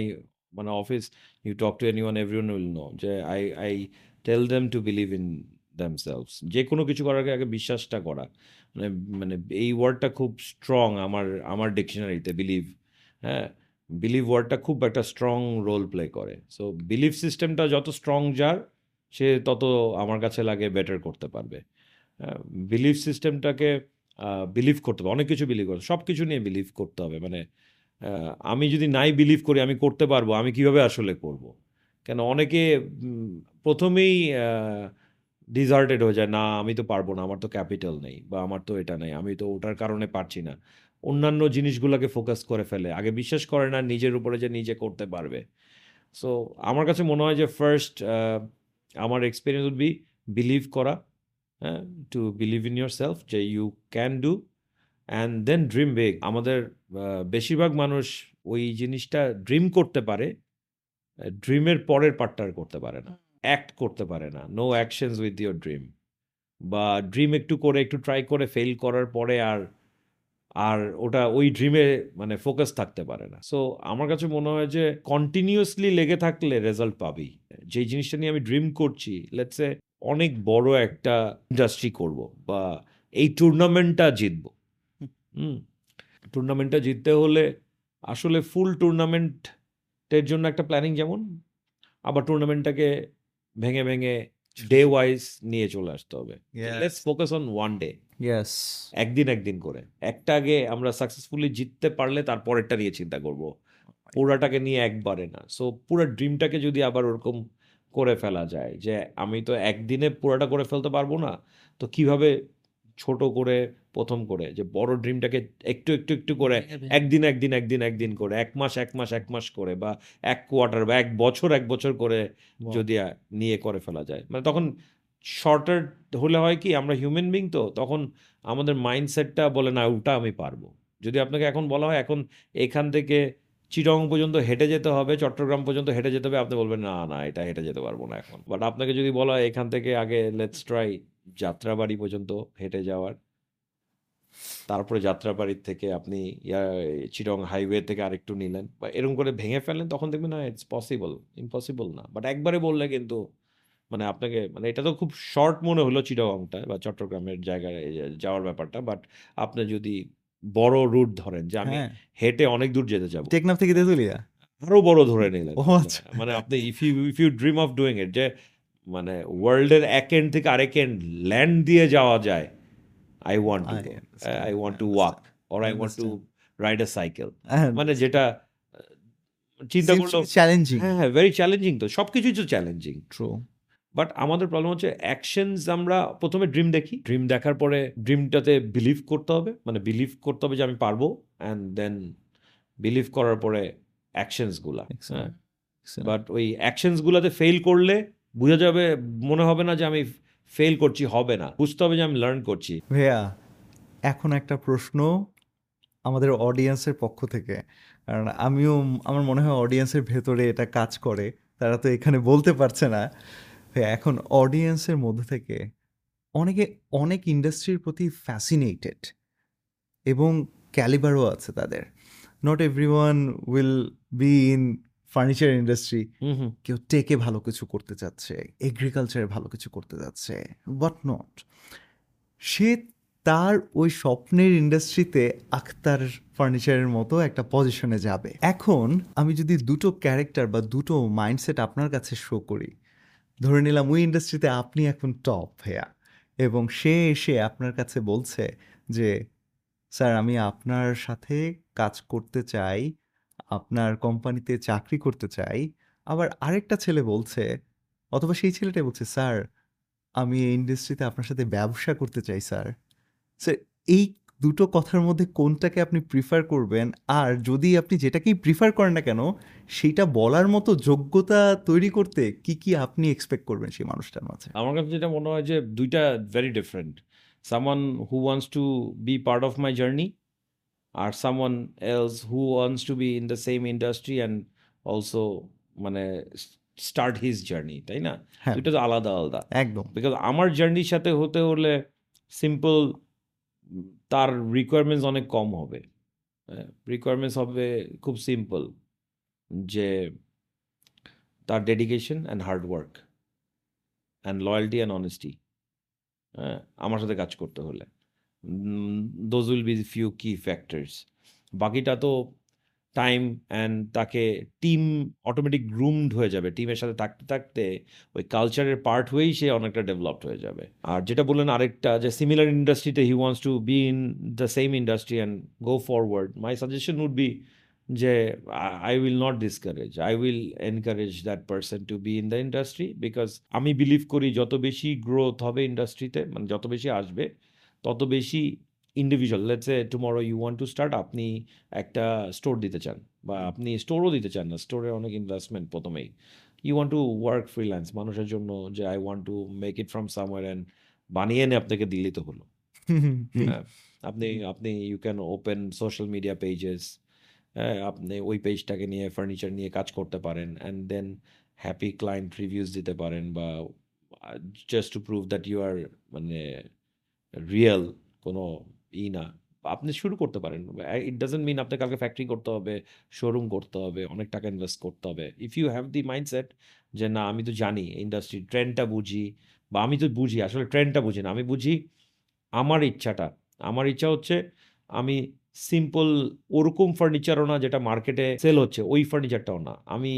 মানে office you talk to anyone everyone will know যে I I tell them to believe in themselves যে কোনো কিছু করার আগে বিশ্বাসটা করা। মানে মানে এই ওয়ার্ডটা খুব স্ট্রং আমার আমার ডিকশনারিতে বিলিভ হ্যাঁ বিলিভ ওয়ার্ডটা খুব একটা স্ট্রং রোল প্লে করে। সো বিলিভ সিস্টেমটা যত স্ট্রং যার, সে তত আমার কাছে লাগে বেটার করতে পারবে। বিলিভ সিস্টেমটাকে বিলিভ করতে হবে। অনেক কিছু বিলিভ করতে সব কিছু নিয়ে বিলিভ করতে হবে। মানে আমি যদি নাই বিলিভ করি, আমি করতে পারব, আমি কীভাবে আসলে করব? কেন, অনেকে প্রথমেই ডিজার্টেড হয়ে যায়। না, আমি তো পারব না, আমার তো ক্যাপিটাল নেই, বা আমার তো এটা নেই, আমি তো ওটার কারণে পারছি না। অন্যান্য জিনিসগুলোকে ফোকাস করে ফেলে। আগে বিশ্বাস করে না, নিজের উপরে যে নিজে করতে পারবে। সো আমার কাছে মনে হয় যে ফার্স্ট আমার এক্সপিরিয়েন্স উড বি বিলিভ করা হ্যাঁ to believe in yourself যে you can do and then dream big আমাদের বেশিরভাগ মানুষ ওই জিনিসটা ড্রিম করতে পারে ড্রিমের পরের পার্টটা আর করতে পারে না। অ্যাক্ট করতে পারে না। No actions with your dream বা ড্রিম একটু করে, একটু ট্রাই করে ফেল করার পরে আর আর ওটা ওই ড্রিমে মানে ফোকাস থাকতে পারে না। সো আমার কাছে মনে হয় যে কন্টিনিউয়াসলি লেগে থাকলে রেজাল্ট পাবেই যেই জিনিসটা নিয়ে আমি ড্রিম করছি লেটসে অনেক বড় একটা ইন্ডাস্ট্রি করব বা এই টুর্নামেন্টটা জিতবো। হুম টুর্নামেন্টটা জিততে হলে আসলে ফুল টুর্নামেন্টের জন্য একটা প্ল্যানিং যেমন আবার টুর্নামেন্টটাকে ভেঙে ভেঙে ডে ওয়াইজ নিয়ে চলে আসতে হবে। Let's focus on one day একদিন একদিন করে। একটা আগে আমরা সাকসেসফুলি জিততে পারলে তারপরেরটা নিয়ে চিন্তা করব। পুরাটাকে নিয়ে একবারে না। সো পুরো ড্রিমটাকে যদি আবার ওরকম করে ফেলা যায় যে আমি তো একদিনে পুরাটা করে ফেলতে পারব না তো কীভাবে ছোট করে প্রথম করে যে বড় ড্রিমটাকে একটু একটু একটু করে একদিন একদিন একদিন একদিন করে এক মাস এক মাস এক মাস করে বা এক কোয়ার্টার বা এক বছর এক বছর করে যদি নিয়ে করে ফেলা যায়। মানে তখন শর্টার হলে হয় কি, আমরা হিউম্যান বিং তো, তখন আমাদের মাইন্ডসেটটা বলে, না, ওটা আমি পারব। যদি আপনাকে এখন বলা হয়, এখন এখান থেকে চিটং পর্যন্ত হেঁটে যেতে হবে চট্টগ্রাম পর্যন্ত হেঁটে যেতে হবে, আপনি বলবেন, না না, এটা হেঁটে যেতে পারব না এখন। বাট আপনাকে যদি বলা হয়, এখান থেকে আগে লেটস ট্রাই যাত্রাবাড়ি পর্যন্ত হেঁটে যাওয়ার। তারপরে যাত্রাবাড়ির থেকে আপনি চিটং হাইওয়ে থেকে আরেকটু নিলেন। বা এরকম করে ভেঙে ফেললেন, তখন দেখবেন, না ইটস পসিবল ইম্পসিবল না। বাট একবারে বললে কিন্তু মানে আপনাকে মানে এটা তো খুব শর্ট মনে হলো চিটাগংটা বা চট্টগ্রামের জায়গায় যাওয়ার ব্যাপারটা। বাট আপনি যদি বড় রুট ধরেন যে আমি হ্যাঁ। হেঁটে অনেক দূর যেতে যাব। টেকনাফ থেকে তেঁতুলিয়া? আরও বড় ধরে নিলেন। ও আচ্ছা। মানে আপনি if you if you dream of doing it যে মানে ওয়ার্ল্ডের এক এন্ড থেকে আরেক এন্ড ল্যান্ড দিয়ে যাওয়া যায় I want to I want to walk or I want to. Ride a cycle And মানে যেটা চিন্তা করল চ্যালেঞ্জিং হ্যাঁ হ্যাঁ ভেরি চ্যালেঞ্জিং তো সব কিছুই তো চ্যালেঞ্জিং ট্রু বাট আমাদের প্রবলেম হচ্ছে অ্যাকশনস আমরা প্রথমে ড্রিম দেখি। ড্রিম দেখার পরে ড্রিমটাতে বিলিভ করতে হবে। মানে বিলিভ করতে হবে যে আমি পারব। অ্যান্ড দেন বিলিভ করার পরে অ্যাকশনসগুলা হ্যাঁ? বাট ওই অ্যাকশনসগুলোতে ফেল করলে বোঝা যাবে মনে হবে না যে আমি ফেল করছি হবে না। বুঝতে হবে যে আমি লার্ন করছি। ভাইয়া এখন একটা প্রশ্ন আমাদের অডিয়েন্সের পক্ষ থেকে। কারণ আমিও আমার মনে হয় অডিয়েন্সের ভেতরে এটা কাজ করে। তারা তো এখানে বলতে পারছে না। এখন অডিয়েন্সের মধ্যে থেকে অনেকে অনেক ইন্ডাস্ট্রির প্রতি ফ্যাসিনেটেড এবং ক্যালিবারও আছে তাদের। Not everyone will be in furniture industry কেউ টেকে ভালো কিছু করতে যাচ্ছে এগ্রিকালচারে ভালো কিছু করতে যাচ্ছে বাট নট সে তার ওই স্বপ্নের ইন্ডাস্ট্রিতে আখতার ফার্নিচারের মতো একটা পজিশনে যাবে। এখন আমি যদি দুটো ক্যারেক্টার বা দুটো মাইন্ডসেট আপনার কাছে শো করি ধরে নিলাম ওই ইন্ডাস্ট্রিতে আপনি এখন টপ ভাইয়া। এবং সে এসে আপনার কাছে বলছে যে, স্যার, আমি আপনার সাথে কাজ করতে চাই, আপনার কোম্পানিতে চাকরি করতে চাই। আবার আরেকটা ছেলে বলছে, অথবা সেই ছেলেটাই বলছে, স্যার, আমি এই ইন্ডাস্ট্রিতে আপনার সাথে ব্যবসা করতে চাই, স্যার। স্যার, এই দুটো কথার মধ্যে কোনটাকে আপনি প্রিফার করবেন? আর যদি আপনি যেটাকেই প্রিফার করেন না কেন সেটা বলার মতো যোগ্যতা তৈরি করতে কি কি আপনি এক্সপেক্ট করবেন সেই মানুষটার মাঝে? আমার কাছে যেটা মনে হয় যে দুইটা very different someone who wants to be part of my journey R someone else who wants to be in the same industry and also মানে স্টার্ট হিজ জার্নি তাই না? হ্যাঁ। দুইটা তো আলাদা আলাদা। একদম। বিকজ আমার জার্নির সাথে হতে হলে সিম্পল তার রিকোয়ারমেন্টস অনেক কম হবে। রিকোয়ারমেন্টস হবে খুব সিম্পল যে তার dedication and hard work and loyalty and honesty হ্যাঁ আমার সাথে কাজ করতে হলে। Those will be few key factors বাকিটা তো টাইম অ্যান্ড তাকে টিম অটোমেটিক গ্রুমড হয়ে যাবে। টিমের সাথে থাকতে থাকতে ওই কালচারের পার্ট হয়েই সে অনেকটা ডেভেলপড হয়ে যাবে। আর যেটা বললেন আরেকটা যে সিমিলার ইন্ডাস্ট্রিতে he wants to be in the same industry and go forward my suggestion would be যে I will not discourage I will encourage that person to be in the industry because আমি believe করি যত বেশি growth হবে ইন্ডাস্ট্রিতে মানে যত বেশি আসবে, তত বেশি individual let's a tomorrow you want to start আপনি একটা স্টোর দিতে চান বা আপনি স্টোরও দিতে চান না স্টোরে অনেক ইনভেস্টমেন্ট প্রথমেই। You want to work freelance মানুষের জন্য যে I want to make it from somewhere and বানিয়ে এনে আপনাকে দিলেই তো হলো। হ্যাঁ, আপনি আপনি you can open social media pages আপনি ওই পেজটাকে নিয়ে ফার্নিচার নিয়ে কাজ করতে পারেন and then happy client reviews দিতে পারেন বা just to prove that you are মানে রিয়েল কোনো ই না। আপনি শুরু করতে পারেন। ইট ডাজেন্ট মিন আপনি কালকে ফ্যাক্টরি করতে হবে শোরুম করতে হবে, অনেক টাকা ইনভেস্ট করতে হবে। If you have the mindset যে না, আমি তো জানি ইন্ডাস্ট্রি ট্রেন্ডটা বুঝি বা আমি তো বুঝি, আসলে ট্রেন্ডটা বুঝি না, আমি বুঝি আমার ইচ্ছাটা। আমার ইচ্ছা হচ্ছে আমি সিম্পল ওরকম ফার্নিচারও না যেটা মার্কেটে সেল হচ্ছে, ওই ফার্নিচারটাও না। আমি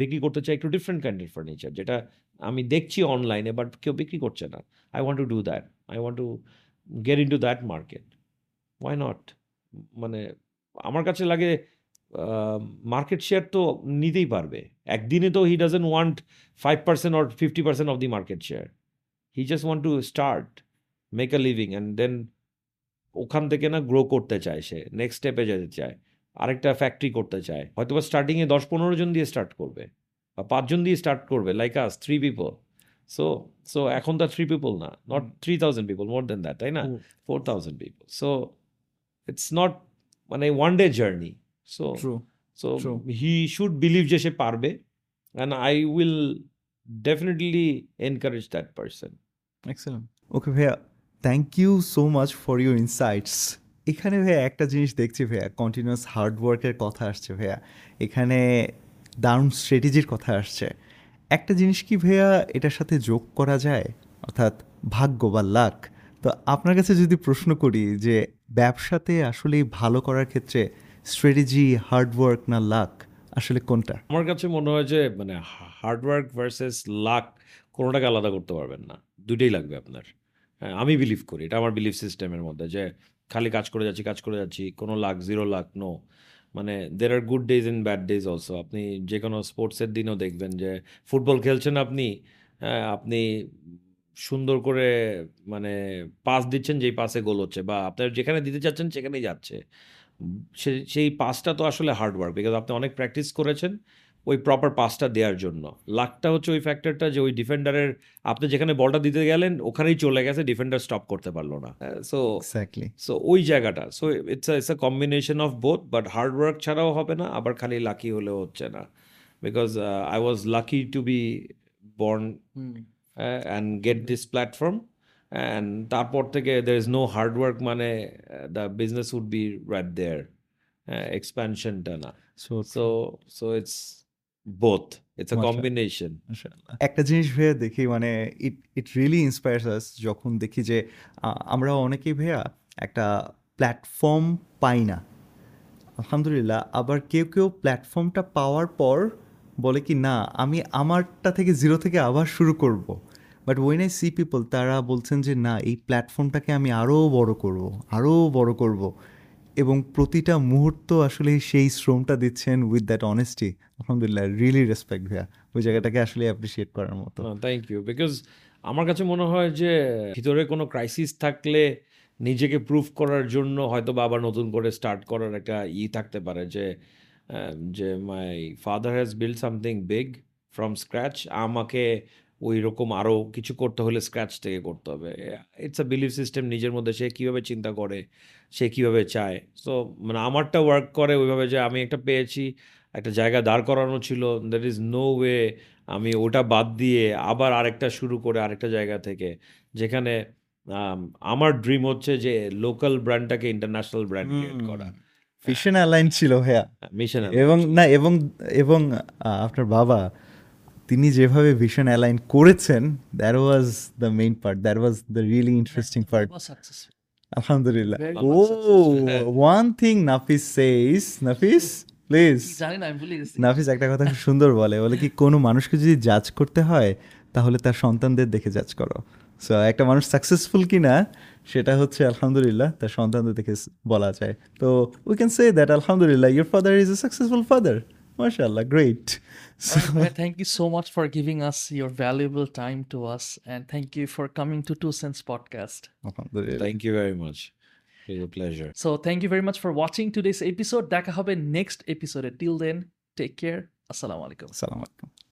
বিক্রি করতে চাই একটু ডিফারেন্ট কাইন্ডের ফার্নিচার যেটা আমি দেখছি অনলাইনে বাট কেউ বিক্রি করছে না। I want to do that I want to get into that market why not মানে আমার কাছে লাগে মার্কেট শেয়ার তো নিতেই পারবে। একদিনে তো he doesn't want five percent or fifty percent of the market share he just want to start make a living and then ওখান থেকে না গ্রো করতে চায় সে নেক্সট স্টেপে যেতে চায়। আরেকটা ফ্যাক্টরি করতে চায়। হয়তো বা স্টার্টিংয়ে দশ পনেরো জন দিয়ে স্টার্ট করবে বা পাঁচজন দিয়ে স্টার্ট করবে like us three people so so এখন তো থ্রি পিপল না not three thousand people more than that তাই না. Four thousand people so it's not মানে one day journey so. So. He should believe যে সে পারবে and I will definitely encourage that person excellent okay ভাইয়া thank you so much for your insights এখানে ভাইয়া একটা জিনিস দেখছি ভাইয়া কন্টিনিউয়াস হার্ডওয়ার্কের কথা আসছে ভাইয়া। এখানে দারুণ স্ট্র্যাটেজির কথা আসছে। একটা জিনিস কি ভাইয়া এটার সাথে যোগ করা যায়? অর্থাৎ ভাগ্য বা লাক। তো আপনার কাছে যদি প্রশ্ন করি যে ব্যবসাতে আসলে ভালো করার ক্ষেত্রে স্ট্র্যাটেজি হার্ডওয়ার্ক না লাক, আসলে কোনটা? আমার কাছে মনে হয় যে মানে হার্ডওয়ার্ক ভার্সেস লাক কোনোটাকে আলাদা করতে পারবেন না। দুটোই লাগবে আপনার। হ্যাঁ আমি বিলিভ করি। এটা আমার বিলিভ সিস্টেমের মধ্যে যে খালি কাজ করে যাচ্ছি, কাজ করে যাচ্ছি, কোনো লাক জিরো লাক নো মানে there are good days in bad days also আপনি যে কোনো স্পোর্টসের দিনও দেখবেন যে ফুটবল খেলছেন আপনি হ্যাঁ, আপনি সুন্দর করে মানে পাস দিচ্ছেন যেই পাসে গোল হচ্ছে বা আপনার যেখানে দিতে চাচ্ছেন সেখানেই যাচ্ছে। সেই পাসটা তো আসলে হার্ড ওয়ার্ক বিকজ আপনি অনেক প্র্যাকটিস করেছেন। ওই প্রপার পাসটা দেওয়ার জন্য। লাকটা হচ্ছে ওই ফ্যাক্টরটা যে ওই ডিফেন্ডারের আপনি যেখানে বলটা দিতে গেলেন ওখানেই চলে গেছে ডিফেন্ডার স্টপ করতে পারল না। সো এক্স্যাক্টলি সো ওই জায়গাটা so it's it's a combination of both but hard work ছাড়াও হবে না আবার খালি লাকি হলেও হচ্ছে না। Because I was lucky to be born. And get this platform and তারপর থেকে there is no hard work মানে the business would be right there এক্সপ্যানশনটা না। So so so it's both it's a combination একটা জিনিস ভেবে দেখি মানে ইট it really inspires আস যখন দেখি যে আমরা অনেকেই ভাইয়া একটা প্ল্যাটফর্ম পাই না। আলহামদুলিল্লাহ আবার কেউ কেউ প্ল্যাটফর্মটা পাওয়ার পর বলে কি না আমি আমারটা থেকে জিরো থেকে আবার শুরু করব। But when I see people তারা বলছেন যে না এই প্ল্যাটফর্মটাকে আমি আরও বড় করব আরও বড় করব। এবং প্রতিটা মুহূর্ত আসলে সেই শ্রমটা দিচ্ছেন উইথ দ্যাট অনেস্টি আলহামদুলিল্লাহ রিয়েলি রেসপেক্ট ভাইয়া। ওই জায়গাটাকে আসলে অ্যাপ্রিসিয়েট করার মতো। থ্যাংক ইউ বিকজ আমার কাছে মনে হয় যে, ভিতরে কোনো ক্রাইসিস থাকলে নিজেকে প্রুফ করার জন্য হয়তো আবার নতুন করে স্টার্ট করার একটা ই থাকতে পারে যে যে my father has build something big from scratch আমাকে ওই রকম আরও কিছু করতে হলে স্ক্র্যাচ থেকে করতে হবে। ইটস আ বিলিভ সিস্টেম নিজের মধ্যে। সে কীভাবে চিন্তা করে? সে কীভাবে চায়। সো মানে আমারটা ওয়ার্ক করে ওইভাবে যে আমি একটা পেয়েছি একটা জায়গা দাঁড় করানো ছিল দ্যাট ইজ নো ওয়ে আমি ওটা বাদ দিয়ে আবার আরেকটা শুরু করে আরেকটা জায়গা থেকে। যেখানে আম, আমার ড্রিম হচ্ছে যে লোকাল ব্র্যান্ডটাকে ইন্টারন্যাশনাল ব্র্যান্ড ক্রিয়েট করা। ফিশন অ্যালাইন ছিল ভাইয়া। মিশন এবং না এবং এবং আপনার বাবা তিনি যেভাবে ভিশন অ্যালাইন করেছেন that was the main part that was the really interesting part. আলহামদুলিল্লাহ ও. One thing Nafis says Nafis please Nafis একটা কথা খুব সুন্দর বলে। বলে কি কোনো মানুষকে যদি জাজ করতে হয় তাহলে তার সন্তানদের দেখে জাজ করো। সো একটা মানুষ সাকসেসফুল কি না সেটা হচ্ছে আলহামদুলিল্লাহ তার সন্তানদের দেখে বলা যায়। তো উই ক্যান সে দ্যাট আলহামদুলিল্লাহ your father is a successful father মাশাআল্লাহ great All right, Bhaiya, thank you so much for giving us your valuable time to us and thank you for coming to Two Cents Podcast. আলহামদুলিল্লাহ thank you very much it's a pleasure So thank you very much for watching today's episode. দেখা হবে next episode. Till then, take care. Assalamu alaikum. আসসালামু আলাইকুম